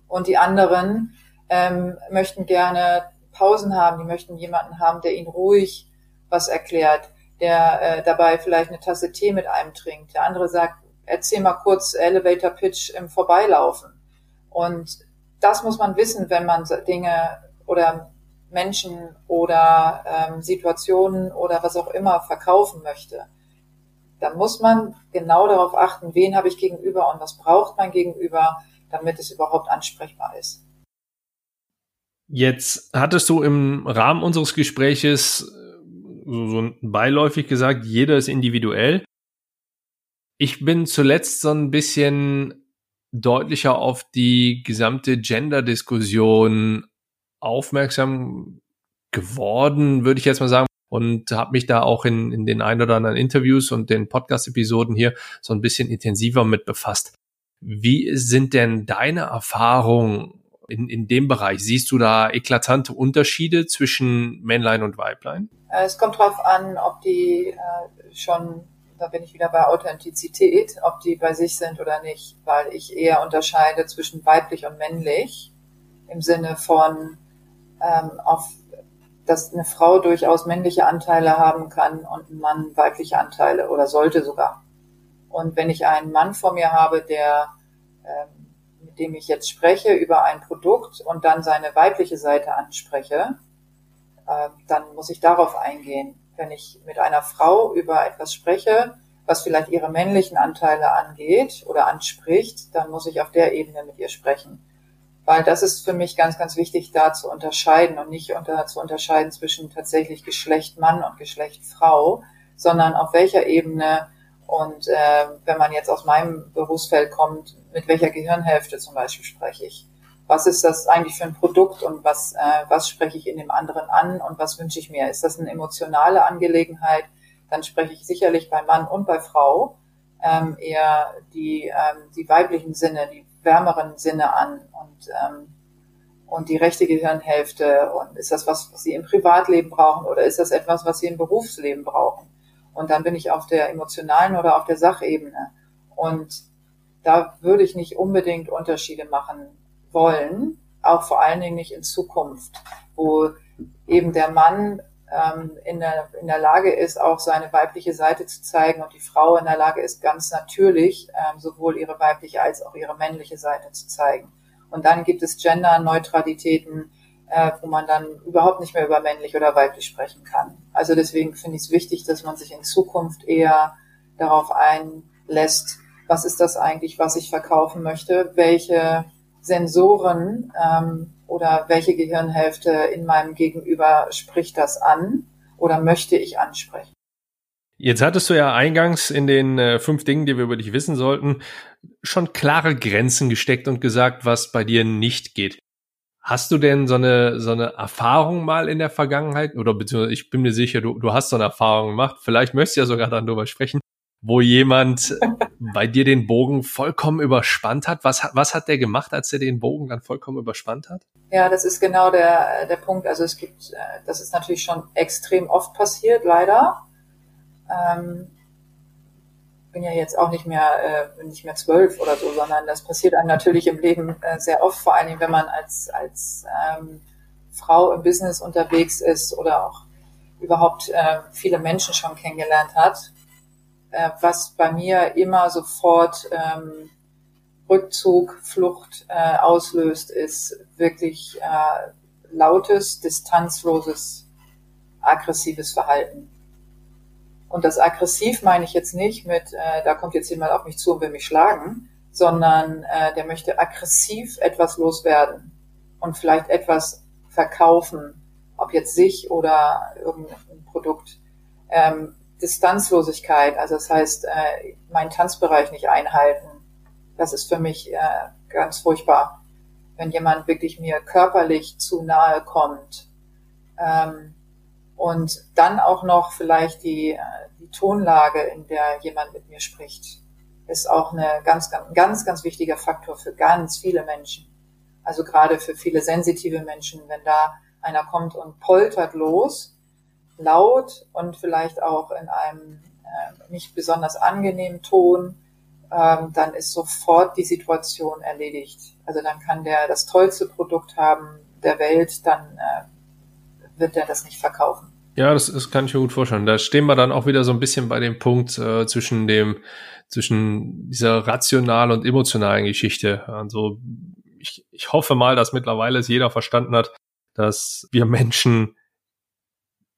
und die anderen ähm, möchten gerne Pausen haben, die möchten jemanden haben, der ihnen ruhig was erklärt, der äh, dabei vielleicht eine Tasse Tee mit einem trinkt. Der andere sagt, erzähl mal kurz Elevator Pitch im Vorbeilaufen. Und das muss man wissen, wenn man Dinge oder Menschen oder ähm, Situationen oder was auch immer verkaufen möchte. Da muss man genau darauf achten, wen habe ich gegenüber und was braucht mein Gegenüber, damit es überhaupt ansprechbar ist. Jetzt hattest du im Rahmen unseres Gespräches äh, so, so beiläufig gesagt, jeder ist individuell. Ich bin zuletzt so ein bisschen deutlicher auf die gesamte Gender-Diskussion aufmerksam geworden, würde ich jetzt mal sagen, und habe mich da auch in, in den ein oder anderen Interviews und den Podcast-Episoden hier so ein bisschen intensiver mit befasst. Wie sind denn deine Erfahrungen in, in dem Bereich? Siehst du da eklatante Unterschiede zwischen Männlein und Weiblein? Äh, es kommt darauf an, ob die äh, schon da bin ich wieder bei Authentizität, ob die bei sich sind oder nicht, weil ich eher unterscheide zwischen weiblich und männlich im Sinne von ähm, auf dass eine Frau durchaus männliche Anteile haben kann und ein Mann weibliche Anteile oder sollte sogar. Und wenn ich einen Mann vor mir habe, der, ähm, mit dem ich jetzt spreche über ein Produkt und dann seine weibliche Seite anspreche, äh, dann muss ich darauf eingehen. Wenn ich mit einer Frau über etwas spreche, was vielleicht ihre männlichen Anteile angeht oder anspricht, dann muss ich auf der Ebene mit ihr sprechen. Weil das ist für mich ganz, ganz wichtig, da zu unterscheiden und nicht unter, zu unterscheiden zwischen tatsächlich Geschlecht Mann und Geschlecht Frau, sondern auf welcher Ebene und äh, wenn man jetzt aus meinem Berufsfeld kommt, mit welcher Gehirnhälfte zum Beispiel spreche ich? Was ist das eigentlich für ein Produkt und was, äh, was spreche ich in dem anderen an und was wünsche ich mir? Ist das eine emotionale Angelegenheit? Dann spreche ich sicherlich bei Mann und bei Frau ähm, eher die, ähm, die weiblichen Sinne, die wärmeren Sinne an und, ähm, und die rechte Gehirnhälfte. Und ist das was, was sie im Privatleben brauchen oder ist das etwas, was sie im Berufsleben brauchen? Und dann bin ich auf der emotionalen oder auf der Sachebene. Und da würde ich nicht unbedingt Unterschiede machen wollen, auch vor allen Dingen nicht in Zukunft, wo eben der Mann ähm, in, der, in der Lage ist, auch seine weibliche Seite zu zeigen und die Frau in der Lage ist, ganz natürlich ähm, sowohl ihre weibliche als auch ihre männliche Seite zu zeigen. Und dann gibt es Gender-Neutralitäten, äh, wo man dann überhaupt nicht mehr über männlich oder weiblich sprechen kann. Also deswegen finde ich es wichtig, dass man sich in Zukunft eher darauf einlässt, was ist das eigentlich, was ich verkaufen möchte, welche Sensoren ähm, oder welche Gehirnhälfte in meinem Gegenüber spricht das an oder möchte ich ansprechen. Jetzt hattest du ja eingangs in den äh, fünf Dingen, die wir über dich wissen sollten, schon klare Grenzen gesteckt und gesagt, was bei dir nicht geht. Hast du denn so eine, so eine Erfahrung mal in der Vergangenheit, oder beziehungsweise ich bin mir sicher, du, du hast so eine Erfahrung gemacht, vielleicht möchtest du ja sogar dann drüber sprechen, wo jemand bei dir den Bogen vollkommen überspannt hat. Was, was hat der gemacht, als er den Bogen dann vollkommen überspannt hat? Ja, das ist genau der, der Punkt. Also es gibt, äh, das ist natürlich schon extrem oft passiert, leider. Ähm, bin ja jetzt auch nicht mehr, äh, nicht mehr zwölf oder so, sondern das passiert einem natürlich im Leben äh, sehr oft, vor allen Dingen, wenn man als, als ähm, Frau im Business unterwegs ist oder auch überhaupt äh, viele Menschen schon kennengelernt hat. Äh, was bei mir immer sofort ähm, Rückzug, Flucht äh, auslöst, ist wirklich äh, lautes, distanzloses, aggressives Verhalten. Und das aggressiv meine ich jetzt nicht mit, äh, da kommt jetzt jemand auf mich zu und will mich schlagen, sondern äh, der möchte aggressiv etwas loswerden und vielleicht etwas verkaufen, ob jetzt sich oder irgendein Produkt. Ähm, Distanzlosigkeit, also das heißt, äh, meinen Tanzbereich nicht einhalten, das ist für mich äh, ganz furchtbar. Wenn jemand wirklich mir körperlich zu nahe kommt, ähm, und dann auch noch vielleicht die, äh, die Tonlage, in der jemand mit mir spricht, ist auch eine ganz, ganz, ganz, ganz wichtiger Faktor für ganz viele Menschen. Also gerade für viele sensitive Menschen, wenn da einer kommt und poltert los, laut und vielleicht auch in einem äh, nicht besonders angenehmen Ton, ähm, dann ist sofort die Situation erledigt. Also dann kann der das tollste Produkt haben der Welt, dann äh, wird er das nicht verkaufen. Ja, das, das kann ich mir gut vorstellen. Da stehen wir dann auch wieder so ein bisschen bei dem Punkt äh, zwischen dem, zwischen dieser rationalen und emotionalen Geschichte. Also ich, ich hoffe mal, dass mittlerweile es jeder verstanden hat, dass wir Menschen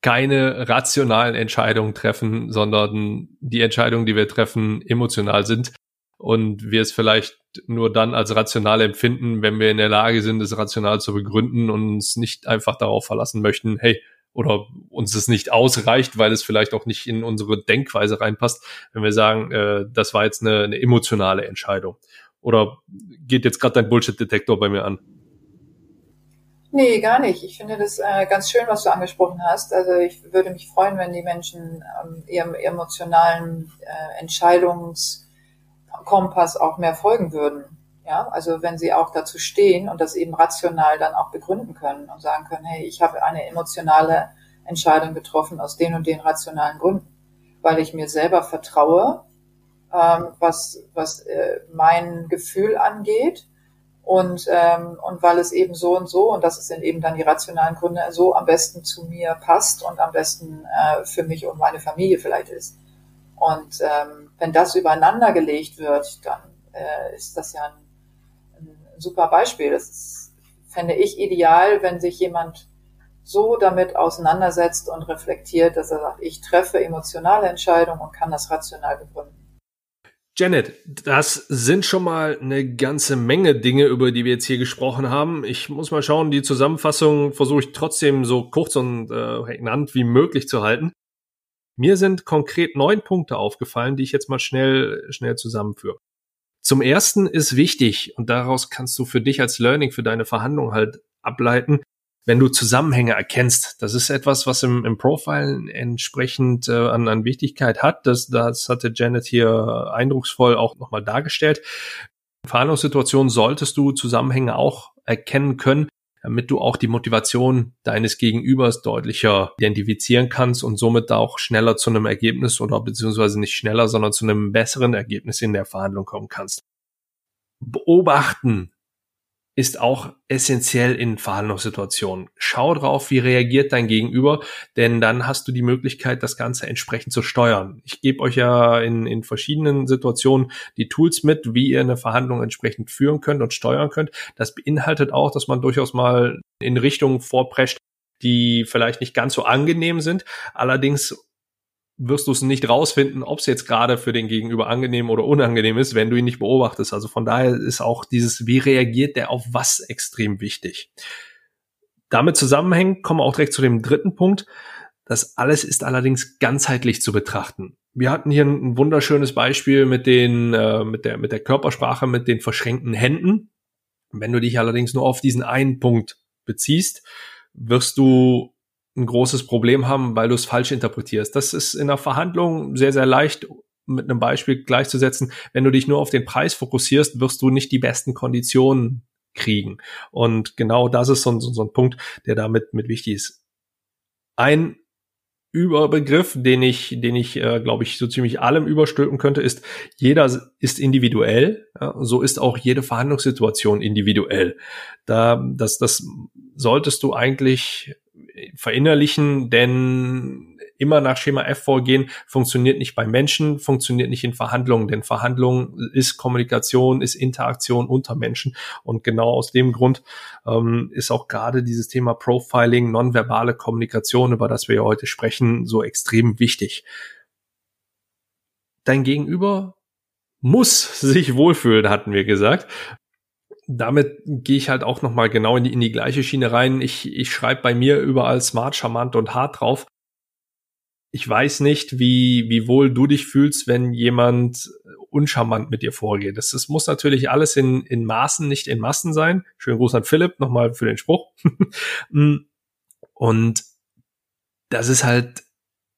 keine rationalen Entscheidungen treffen, sondern die Entscheidungen, die wir treffen, emotional sind und wir es vielleicht nur dann als rational empfinden, wenn wir in der Lage sind, es rational zu begründen und uns nicht einfach darauf verlassen möchten, hey, oder uns es nicht ausreicht, weil es vielleicht auch nicht in unsere Denkweise reinpasst, wenn wir sagen, äh, das war jetzt eine, eine emotionale Entscheidung. Oder geht jetzt gerade dein Bullshit-Detektor bei mir an? Nee, gar nicht. Ich finde das äh, ganz schön, was du angesprochen hast. Also ich würde mich freuen, wenn die Menschen ähm, ihrem emotionalen äh, Entscheidungskompass auch mehr folgen würden. Ja, also wenn sie auch dazu stehen und das eben rational dann auch begründen können und sagen können, hey, ich habe eine emotionale Entscheidung getroffen aus den und den rationalen Gründen, weil ich mir selber vertraue, ähm, was, was äh, mein Gefühl angeht und, ähm, und weil es eben so und so, und das sind eben dann die rationalen Gründe, so am besten zu mir passt und am besten äh, für mich und meine Familie vielleicht ist. Und ähm, wenn das übereinander gelegt wird, dann äh, ist das ja ein, ein super Beispiel. Das ist, fände ich ideal, wenn sich jemand so damit auseinandersetzt und reflektiert, dass er sagt, ich treffe emotionale Entscheidungen und kann das rational begründen. Janet, das sind schon mal eine ganze Menge Dinge, über die wir jetzt hier gesprochen haben. Ich muss mal schauen, die Zusammenfassung versuche ich trotzdem so kurz und äh, genannt wie möglich zu halten. Mir sind konkret neun Punkte aufgefallen, die ich jetzt mal schnell, schnell zusammenführe. Zum ersten ist wichtig, und daraus kannst du für dich als Learning für deine Verhandlung halt ableiten, wenn du Zusammenhänge erkennst. Das ist etwas, was im, im Profile entsprechend äh, an, an Wichtigkeit hat. Das, das hatte Janet hier eindrucksvoll auch nochmal dargestellt. In Verhandlungssituationen solltest du Zusammenhänge auch erkennen können, damit du auch die Motivation deines Gegenübers deutlicher identifizieren kannst und somit auch schneller zu einem Ergebnis oder beziehungsweise nicht schneller, sondern zu einem besseren Ergebnis in der Verhandlung kommen kannst. Beobachten ist auch essentiell in Verhandlungssituationen. Schau drauf, wie reagiert dein Gegenüber, denn dann hast du die Möglichkeit, das Ganze entsprechend zu steuern. Ich gebe euch ja in, in verschiedenen Situationen die Tools mit, wie ihr eine Verhandlung entsprechend führen könnt und steuern könnt. Das beinhaltet auch, dass man durchaus mal in Richtungen vorprescht, die vielleicht nicht ganz so angenehm sind, allerdings wirst du es nicht rausfinden, ob es jetzt gerade für den Gegenüber angenehm oder unangenehm ist, wenn du ihn nicht beobachtest. Also von daher ist auch dieses, wie reagiert der auf was extrem wichtig. Damit zusammenhängt, kommen wir auch direkt zu dem dritten Punkt. Das alles ist allerdings ganzheitlich zu betrachten. Wir hatten hier ein wunderschönes Beispiel mit den, äh, mit der, mit der Körpersprache, mit den verschränkten Händen. Wenn du dich allerdings nur auf diesen einen Punkt beziehst, wirst du ein großes Problem haben, weil du es falsch interpretierst. Das ist in der Verhandlung sehr, sehr leicht mit einem Beispiel gleichzusetzen. Wenn du dich nur auf den Preis fokussierst, wirst du nicht die besten Konditionen kriegen. Und genau das ist so, so, so ein Punkt, der damit mit wichtig ist. Ein Überbegriff, den ich, den ich, äh, glaube ich, so ziemlich allem überstülpen könnte, ist, jeder ist individuell. Ja, so ist auch jede Verhandlungssituation individuell. Da, das, das solltest du eigentlich verinnerlichen, denn immer nach Schema F vorgehen funktioniert nicht bei Menschen, funktioniert nicht in Verhandlungen, denn Verhandlungen ist Kommunikation, ist Interaktion unter Menschen und genau aus dem Grund ähm, ist auch gerade dieses Thema Profiling, nonverbale Kommunikation, über das wir heute sprechen, so extrem wichtig. Dein Gegenüber muss sich wohlfühlen, hatten wir gesagt damit gehe ich halt auch nochmal genau in die, in die gleiche Schiene rein. Ich, ich schreibe bei mir überall smart, charmant und hart drauf. Ich weiß nicht, wie, wie wohl du dich fühlst, wenn jemand uncharmant mit dir vorgeht. Das, das muss natürlich alles in, in Maßen, nicht in Massen sein. Schönen Gruß an Philipp nochmal für den Spruch. Und das ist halt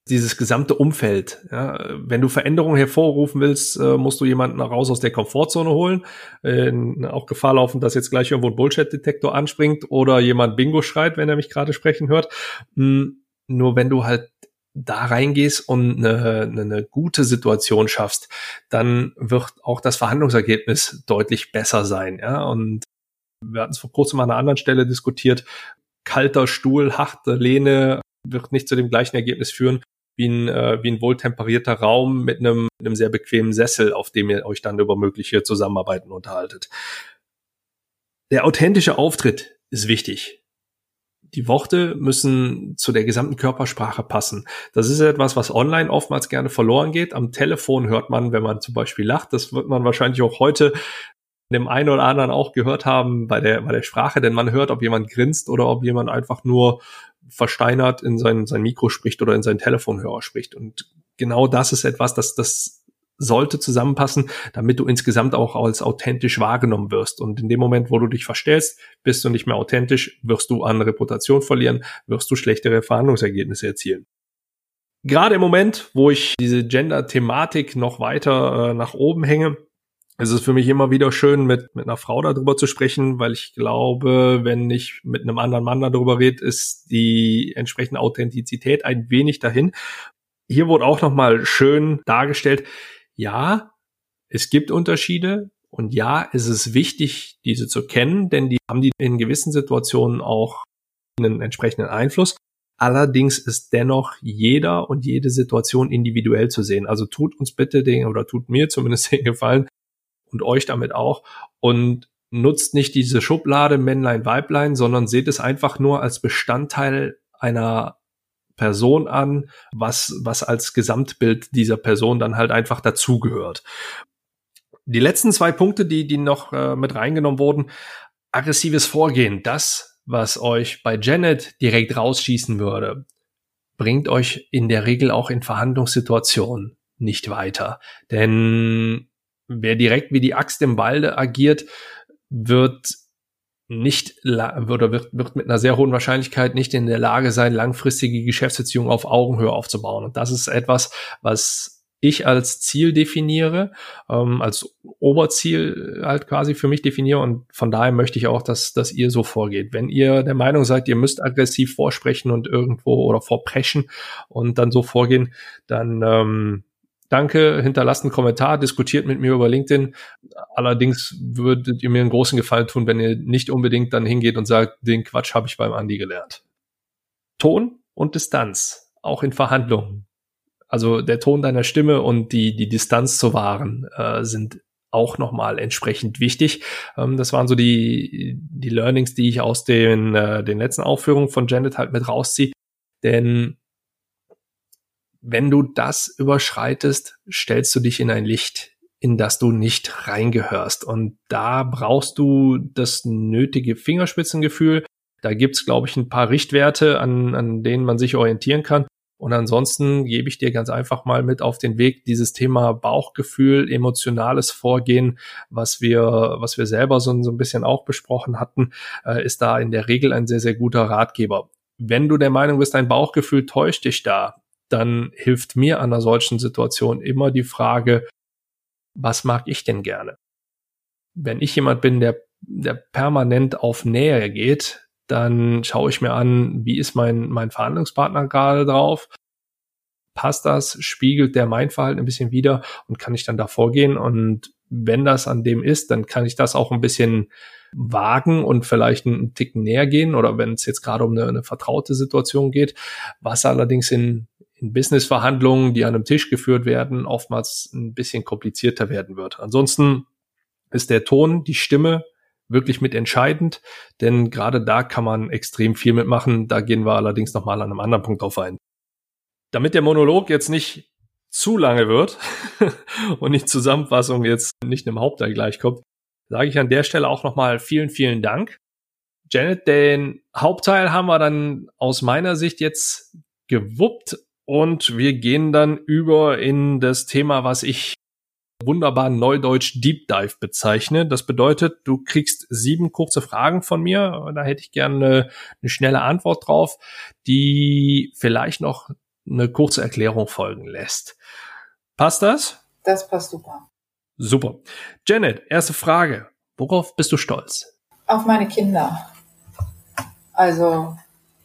dieses gesamte Umfeld. Ja, wenn du Veränderungen hervorrufen willst, äh, musst du jemanden raus aus der Komfortzone holen. Äh, auch Gefahr laufen, dass jetzt gleich irgendwo ein Bullshit-Detektor anspringt oder jemand Bingo schreit, wenn er mich gerade sprechen hört. Hm, nur wenn du halt da reingehst und eine, eine gute Situation schaffst, dann wird auch das Verhandlungsergebnis deutlich besser sein. Ja, und wir hatten es vor kurzem an einer anderen Stelle diskutiert. Kalter Stuhl, harte Lehne wird nicht zu dem gleichen Ergebnis führen, wie ein, äh, wie ein wohltemperierter Raum mit einem, einem sehr bequemen Sessel, auf dem ihr euch dann über mögliche Zusammenarbeiten unterhaltet. Der authentische Auftritt ist wichtig. Die Worte müssen zu der gesamten Körpersprache passen. Das ist etwas, was online oftmals gerne verloren geht. Am Telefon hört man, wenn man zum Beispiel lacht, das wird man wahrscheinlich auch heute dem einen oder anderen auch gehört haben bei der, bei der Sprache, denn man hört, ob jemand grinst oder ob jemand einfach nur versteinert in sein, sein Mikro spricht oder in seinen Telefonhörer spricht. Und genau das ist etwas, das, das sollte zusammenpassen, damit du insgesamt auch als authentisch wahrgenommen wirst. Und in dem Moment, wo du dich verstellst, bist du nicht mehr authentisch, wirst du an Reputation verlieren, wirst du schlechtere Verhandlungsergebnisse erzielen. Gerade im Moment, wo ich diese Gender-Thematik noch weiter äh, nach oben hänge, es ist für mich immer wieder schön, mit, mit einer Frau darüber zu sprechen, weil ich glaube, wenn ich mit einem anderen Mann darüber rede, ist die entsprechende Authentizität ein wenig dahin. Hier wurde auch nochmal schön dargestellt, ja, es gibt Unterschiede Und ja, es ist wichtig, diese zu kennen, denn die haben die in gewissen Situationen auch einen entsprechenden Einfluss. Allerdings ist dennoch jeder und jede Situation individuell zu sehen. Also tut uns bitte den oder tut mir zumindest den Gefallen und euch damit auch und nutzt nicht diese Schublade Männlein, Weiblein, sondern seht es einfach nur als Bestandteil einer Person an, was, was als Gesamtbild dieser Person dann halt einfach dazugehört. Die letzten zwei Punkte, die, die noch äh, mit reingenommen wurden, aggressives Vorgehen, das, was euch bei Janet direkt rausschießen würde, bringt euch in der Regel auch in Verhandlungssituationen nicht weiter. Denn wer direkt wie die Axt im Walde agiert, wird nicht oder wird, wird mit einer sehr hohen Wahrscheinlichkeit nicht in der Lage sein, langfristige Geschäftsbeziehungen auf Augenhöhe aufzubauen. Und das ist etwas, was ich als Ziel definiere, ähm, als Oberziel halt quasi für mich definiere und von daher möchte ich auch, dass, dass ihr so vorgeht. Wenn ihr der Meinung seid, ihr müsst aggressiv vorsprechen und irgendwo oder vorpreschen und dann so vorgehen, dann ähm, Danke, hinterlasst einen Kommentar, diskutiert mit mir über LinkedIn. Allerdings würdet ihr mir einen großen Gefallen tun, wenn ihr nicht unbedingt dann hingeht und sagt, den Quatsch habe ich beim Andi gelernt. Ton und Distanz, auch in Verhandlungen. Also der Ton deiner Stimme und die, die Distanz zu wahren, äh, sind auch nochmal entsprechend wichtig. Ähm, das waren so die, die Learnings, die ich aus den, äh, den letzten Aufführungen von Janet halt mit rausziehe. Denn wenn du das überschreitest, stellst du dich in ein Licht, in das du nicht reingehörst. Und da brauchst du das nötige Fingerspitzengefühl. Da gibt's, glaube ich, ein paar Richtwerte, an, an denen man sich orientieren kann. Und ansonsten gebe ich dir ganz einfach mal mit auf den Weg dieses Thema Bauchgefühl, emotionales Vorgehen, was wir, was wir selber so, so ein bisschen auch besprochen hatten, äh, ist da in der Regel ein sehr, sehr guter Ratgeber. Wenn du der Meinung bist, dein Bauchgefühl täuscht dich da, dann hilft mir an einer solchen Situation immer die Frage, was mag ich denn gerne? Wenn ich jemand bin, der, der permanent auf Nähe geht, dann schaue ich mir an, wie ist mein, mein Verhandlungspartner gerade drauf? Passt das? Spiegelt der mein Verhalten ein bisschen wieder und kann ich dann da vorgehen? Und wenn das an dem ist, dann kann ich das auch ein bisschen wagen und vielleicht einen Tick näher gehen oder wenn es jetzt gerade um eine, eine vertraute Situation geht, was allerdings in in Business-Verhandlungen, die an einem Tisch geführt werden, oftmals ein bisschen komplizierter werden wird. Ansonsten ist der Ton, die Stimme wirklich mit entscheidend, denn gerade da kann man extrem viel mitmachen. Da gehen wir allerdings nochmal an einem anderen Punkt drauf ein. Damit der Monolog jetzt nicht zu lange wird und die Zusammenfassung jetzt nicht im Hauptteil gleichkommt, sage ich an der Stelle auch nochmal vielen, vielen Dank. Janet, den Hauptteil haben wir dann aus meiner Sicht jetzt gewuppt und wir gehen dann über in das Thema, was ich wunderbar Neudeutsch Deep Dive bezeichne. Das bedeutet, du kriegst sieben kurze Fragen von mir. Da hätte ich gerne eine, eine schnelle Antwort drauf, die vielleicht noch eine kurze Erklärung folgen lässt. Passt das? Das passt super. Super. Janet, erste Frage. Worauf bist du stolz? Auf meine Kinder. Also,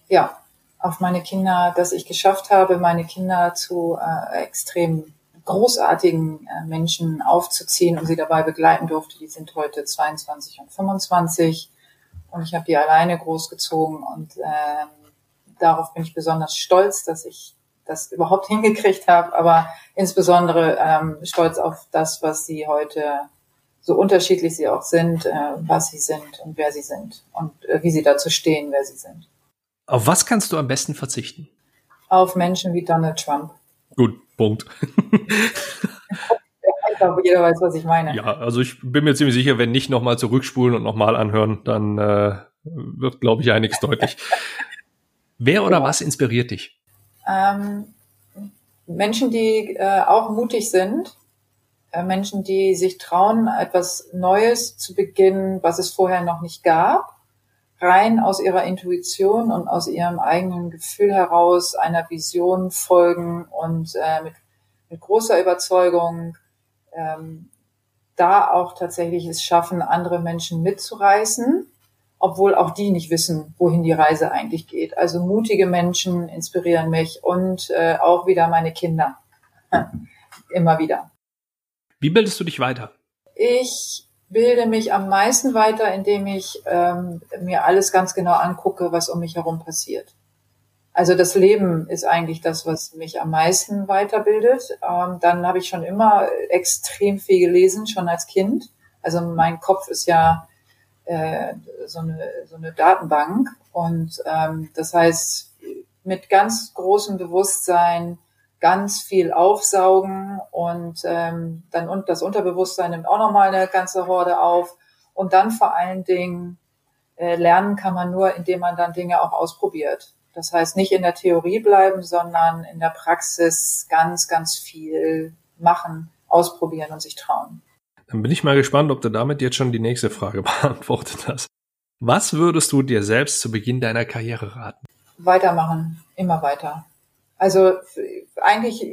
ja, auf meine Kinder, dass ich geschafft habe, meine Kinder zu äh, extrem großartigen äh, Menschen aufzuziehen und sie dabei begleiten durfte. Die sind heute 22 und 25 und ich habe die alleine großgezogen und ähm, darauf bin ich besonders stolz, dass ich das überhaupt hingekriegt habe, aber insbesondere ähm, stolz auf das, was sie heute so unterschiedlich sie auch sind, äh, was sie sind und wer sie sind und äh, wie sie dazu stehen, wer sie sind. Auf was kannst du am besten verzichten? Auf Menschen wie Donald Trump. Gut, Punkt. ich glaube, jeder weiß, was ich meine. Ja, also ich bin mir ziemlich sicher, wenn nicht nochmal zurückspulen und nochmal anhören, dann äh, wird, glaube ich, einiges deutlich. Wer oder ja. was inspiriert dich? Ähm, Menschen, die äh, auch mutig sind, äh, Menschen, die sich trauen, etwas Neues zu beginnen, was es vorher noch nicht gab rein aus ihrer Intuition und aus ihrem eigenen Gefühl heraus einer Vision folgen und äh, mit, mit großer Überzeugung ähm, da auch tatsächlich es schaffen, andere Menschen mitzureißen, obwohl auch die nicht wissen, wohin die Reise eigentlich geht. Also mutige Menschen inspirieren mich und äh, auch wieder meine Kinder. Immer wieder. Wie bildest du dich weiter? Ich bilde mich am meisten weiter, indem ich ähm, mir alles ganz genau angucke, was um mich herum passiert. Also das Leben ist eigentlich das, was mich am meisten weiterbildet. Ähm, dann habe ich schon immer extrem viel gelesen, schon als Kind. Also mein Kopf ist ja äh, so, eine, so eine Datenbank. Und ähm, das heißt, mit ganz großem Bewusstsein ganz viel aufsaugen und ähm, dann und das Unterbewusstsein nimmt auch nochmal eine ganze Horde auf. Und dann vor allen Dingen äh, lernen kann man nur, indem man dann Dinge auch ausprobiert. Das heißt, nicht in der Theorie bleiben, sondern in der Praxis ganz, ganz viel machen, ausprobieren und sich trauen. Dann bin ich mal gespannt, ob du damit jetzt schon die nächste Frage beantwortet hast. Was würdest du dir selbst zu Beginn deiner Karriere raten? Weitermachen, immer weiter. Also eigentlich,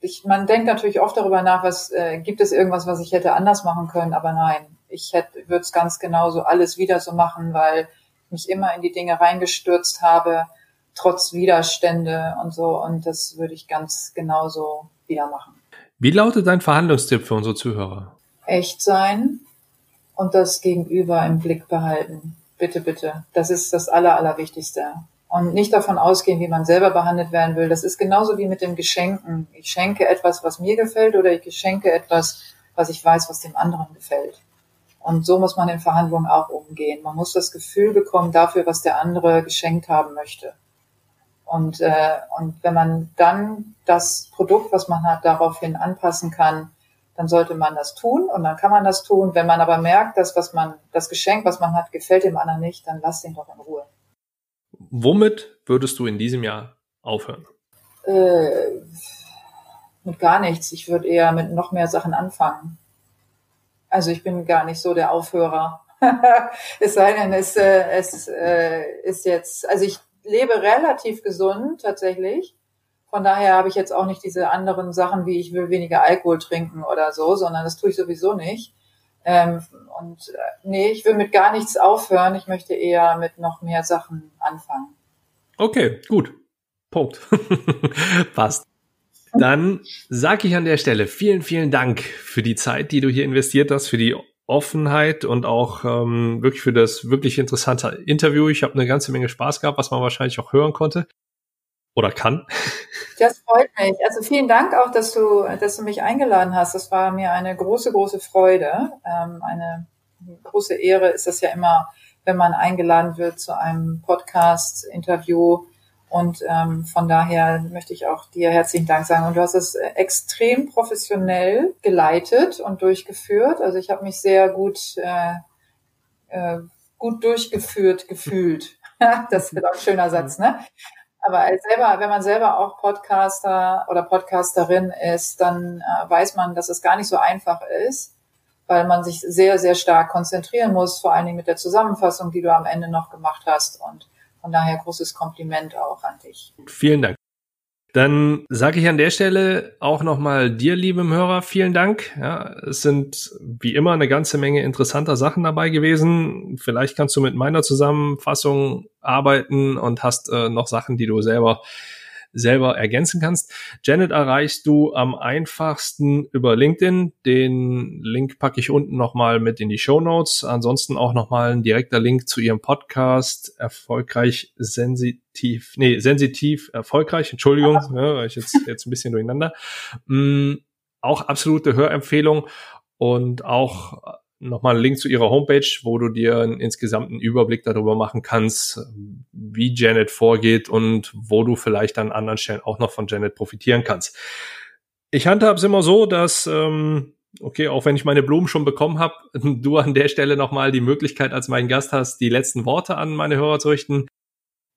ich, man denkt natürlich oft darüber nach, was äh, gibt es irgendwas, was ich hätte anders machen können, aber nein, ich hätte würde es ganz genauso alles wieder so machen, weil ich mich immer in die Dinge reingestürzt habe, trotz Widerstände und so. Und das würde ich ganz genauso wieder machen. Wie lautet dein Verhandlungstipp für unsere Zuhörer? Echt sein und das Gegenüber im Blick behalten. Bitte, bitte. Das ist das Aller, Allerwichtigste und nicht davon ausgehen, wie man selber behandelt werden will. Das ist genauso wie mit dem Geschenken. Ich schenke etwas, was mir gefällt oder ich schenke etwas, was ich weiß, was dem anderen gefällt. Und so muss man in Verhandlungen auch umgehen. Man muss das Gefühl bekommen dafür, was der andere geschenkt haben möchte. Und, äh, und wenn man dann das Produkt, was man hat, daraufhin anpassen kann, dann sollte man das tun und dann kann man das tun. Wenn man aber merkt, dass was man, das Geschenk, was man hat, gefällt dem anderen nicht, dann lass den doch in Ruhe. Womit würdest du in diesem Jahr aufhören? Äh, mit gar nichts. Ich würde eher mit noch mehr Sachen anfangen. Also ich bin gar nicht so der Aufhörer. es sei denn, es, äh, es äh, ist jetzt, also ich lebe relativ gesund tatsächlich. Von daher habe ich jetzt auch nicht diese anderen Sachen, wie ich will weniger Alkohol trinken oder so, sondern das tue ich sowieso nicht. Ähm, und äh, nee, ich will mit gar nichts aufhören. Ich möchte eher mit noch mehr Sachen anfangen. Okay, gut. Punkt. Passt. Dann sage ich an der Stelle vielen, vielen Dank für die Zeit, die du hier investiert hast, für die Offenheit und auch ähm, wirklich für das wirklich interessante Interview. Ich habe eine ganze Menge Spaß gehabt, was man wahrscheinlich auch hören konnte oder kann. Das freut mich. Also vielen Dank auch, dass du, dass du mich eingeladen hast. Das war mir eine große, große Freude. Ähm, eine große Ehre ist das ja immer, wenn man eingeladen wird zu einem Podcast-Interview. Und ähm, von daher möchte ich auch dir herzlichen Dank sagen. Und du hast es extrem professionell geleitet und durchgeführt. Also ich habe mich sehr gut, äh, äh, gut durchgeführt gefühlt. das wird auch ein schöner Satz, ne? Aber selber, wenn man selber auch Podcaster oder Podcasterin ist, dann äh, weiß man, dass es gar nicht so einfach ist, weil man sich sehr, sehr stark konzentrieren muss, vor allen Dingen mit der Zusammenfassung, die du am Ende noch gemacht hast. Und von daher großes Kompliment auch an dich. Vielen Dank. Dann sage ich an der Stelle auch nochmal dir, liebe Hörer, vielen Dank. Ja, es sind wie immer eine ganze Menge interessanter Sachen dabei gewesen. Vielleicht kannst du mit meiner Zusammenfassung arbeiten und hast äh, noch Sachen, die du selber selber ergänzen kannst. Janet erreichst du am einfachsten über LinkedIn. Den Link packe ich unten nochmal mit in die Show Notes. Ansonsten auch nochmal ein direkter Link zu ihrem Podcast. Erfolgreich, sensitiv, nee, sensitiv, erfolgreich. Entschuldigung, ja, ich jetzt, jetzt ein bisschen durcheinander. Mm, auch absolute Hörempfehlung und auch nochmal einen Link zu ihrer Homepage, wo du dir einen insgesamten Überblick darüber machen kannst, wie Janet vorgeht und wo du vielleicht an anderen Stellen auch noch von Janet profitieren kannst. Ich handhabe es immer so, dass, ähm, okay, auch wenn ich meine Blumen schon bekommen habe, du an der Stelle nochmal die Möglichkeit als mein Gast hast, die letzten Worte an meine Hörer zu richten.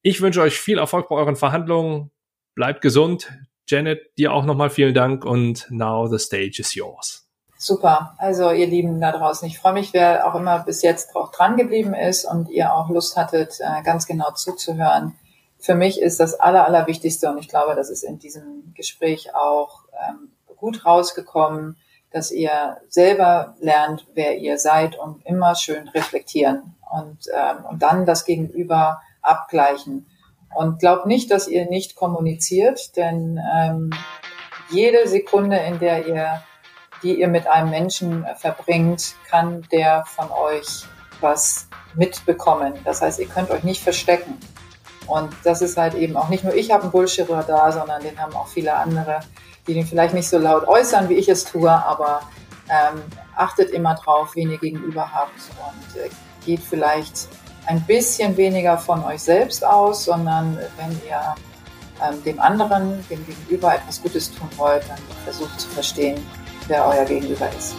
Ich wünsche euch viel Erfolg bei euren Verhandlungen. Bleibt gesund. Janet, dir auch nochmal vielen Dank und now the stage is yours. Super. Also ihr Lieben da draußen, ich freue mich, wer auch immer bis jetzt auch dran geblieben ist und ihr auch Lust hattet, äh, ganz genau zuzuhören. Für mich ist das Aller, Allerwichtigste und ich glaube, das ist in diesem Gespräch auch ähm, gut rausgekommen, dass ihr selber lernt, wer ihr seid und immer schön reflektieren und, ähm, und dann das Gegenüber abgleichen. Und glaubt nicht, dass ihr nicht kommuniziert, denn ähm, jede Sekunde, in der ihr die ihr mit einem Menschen verbringt, kann der von euch was mitbekommen. Das heißt, ihr könnt euch nicht verstecken. Und das ist halt eben auch nicht nur ich habe einen Bullshit-Radar, sondern den haben auch viele andere, die den vielleicht nicht so laut äußern, wie ich es tue, aber ähm, achtet immer drauf, wen ihr gegenüber habt und äh, geht vielleicht ein bisschen weniger von euch selbst aus, sondern wenn ihr ähm, dem anderen, dem Gegenüber etwas Gutes tun wollt, dann versucht zu verstehen, wer euer Gegenüber ist.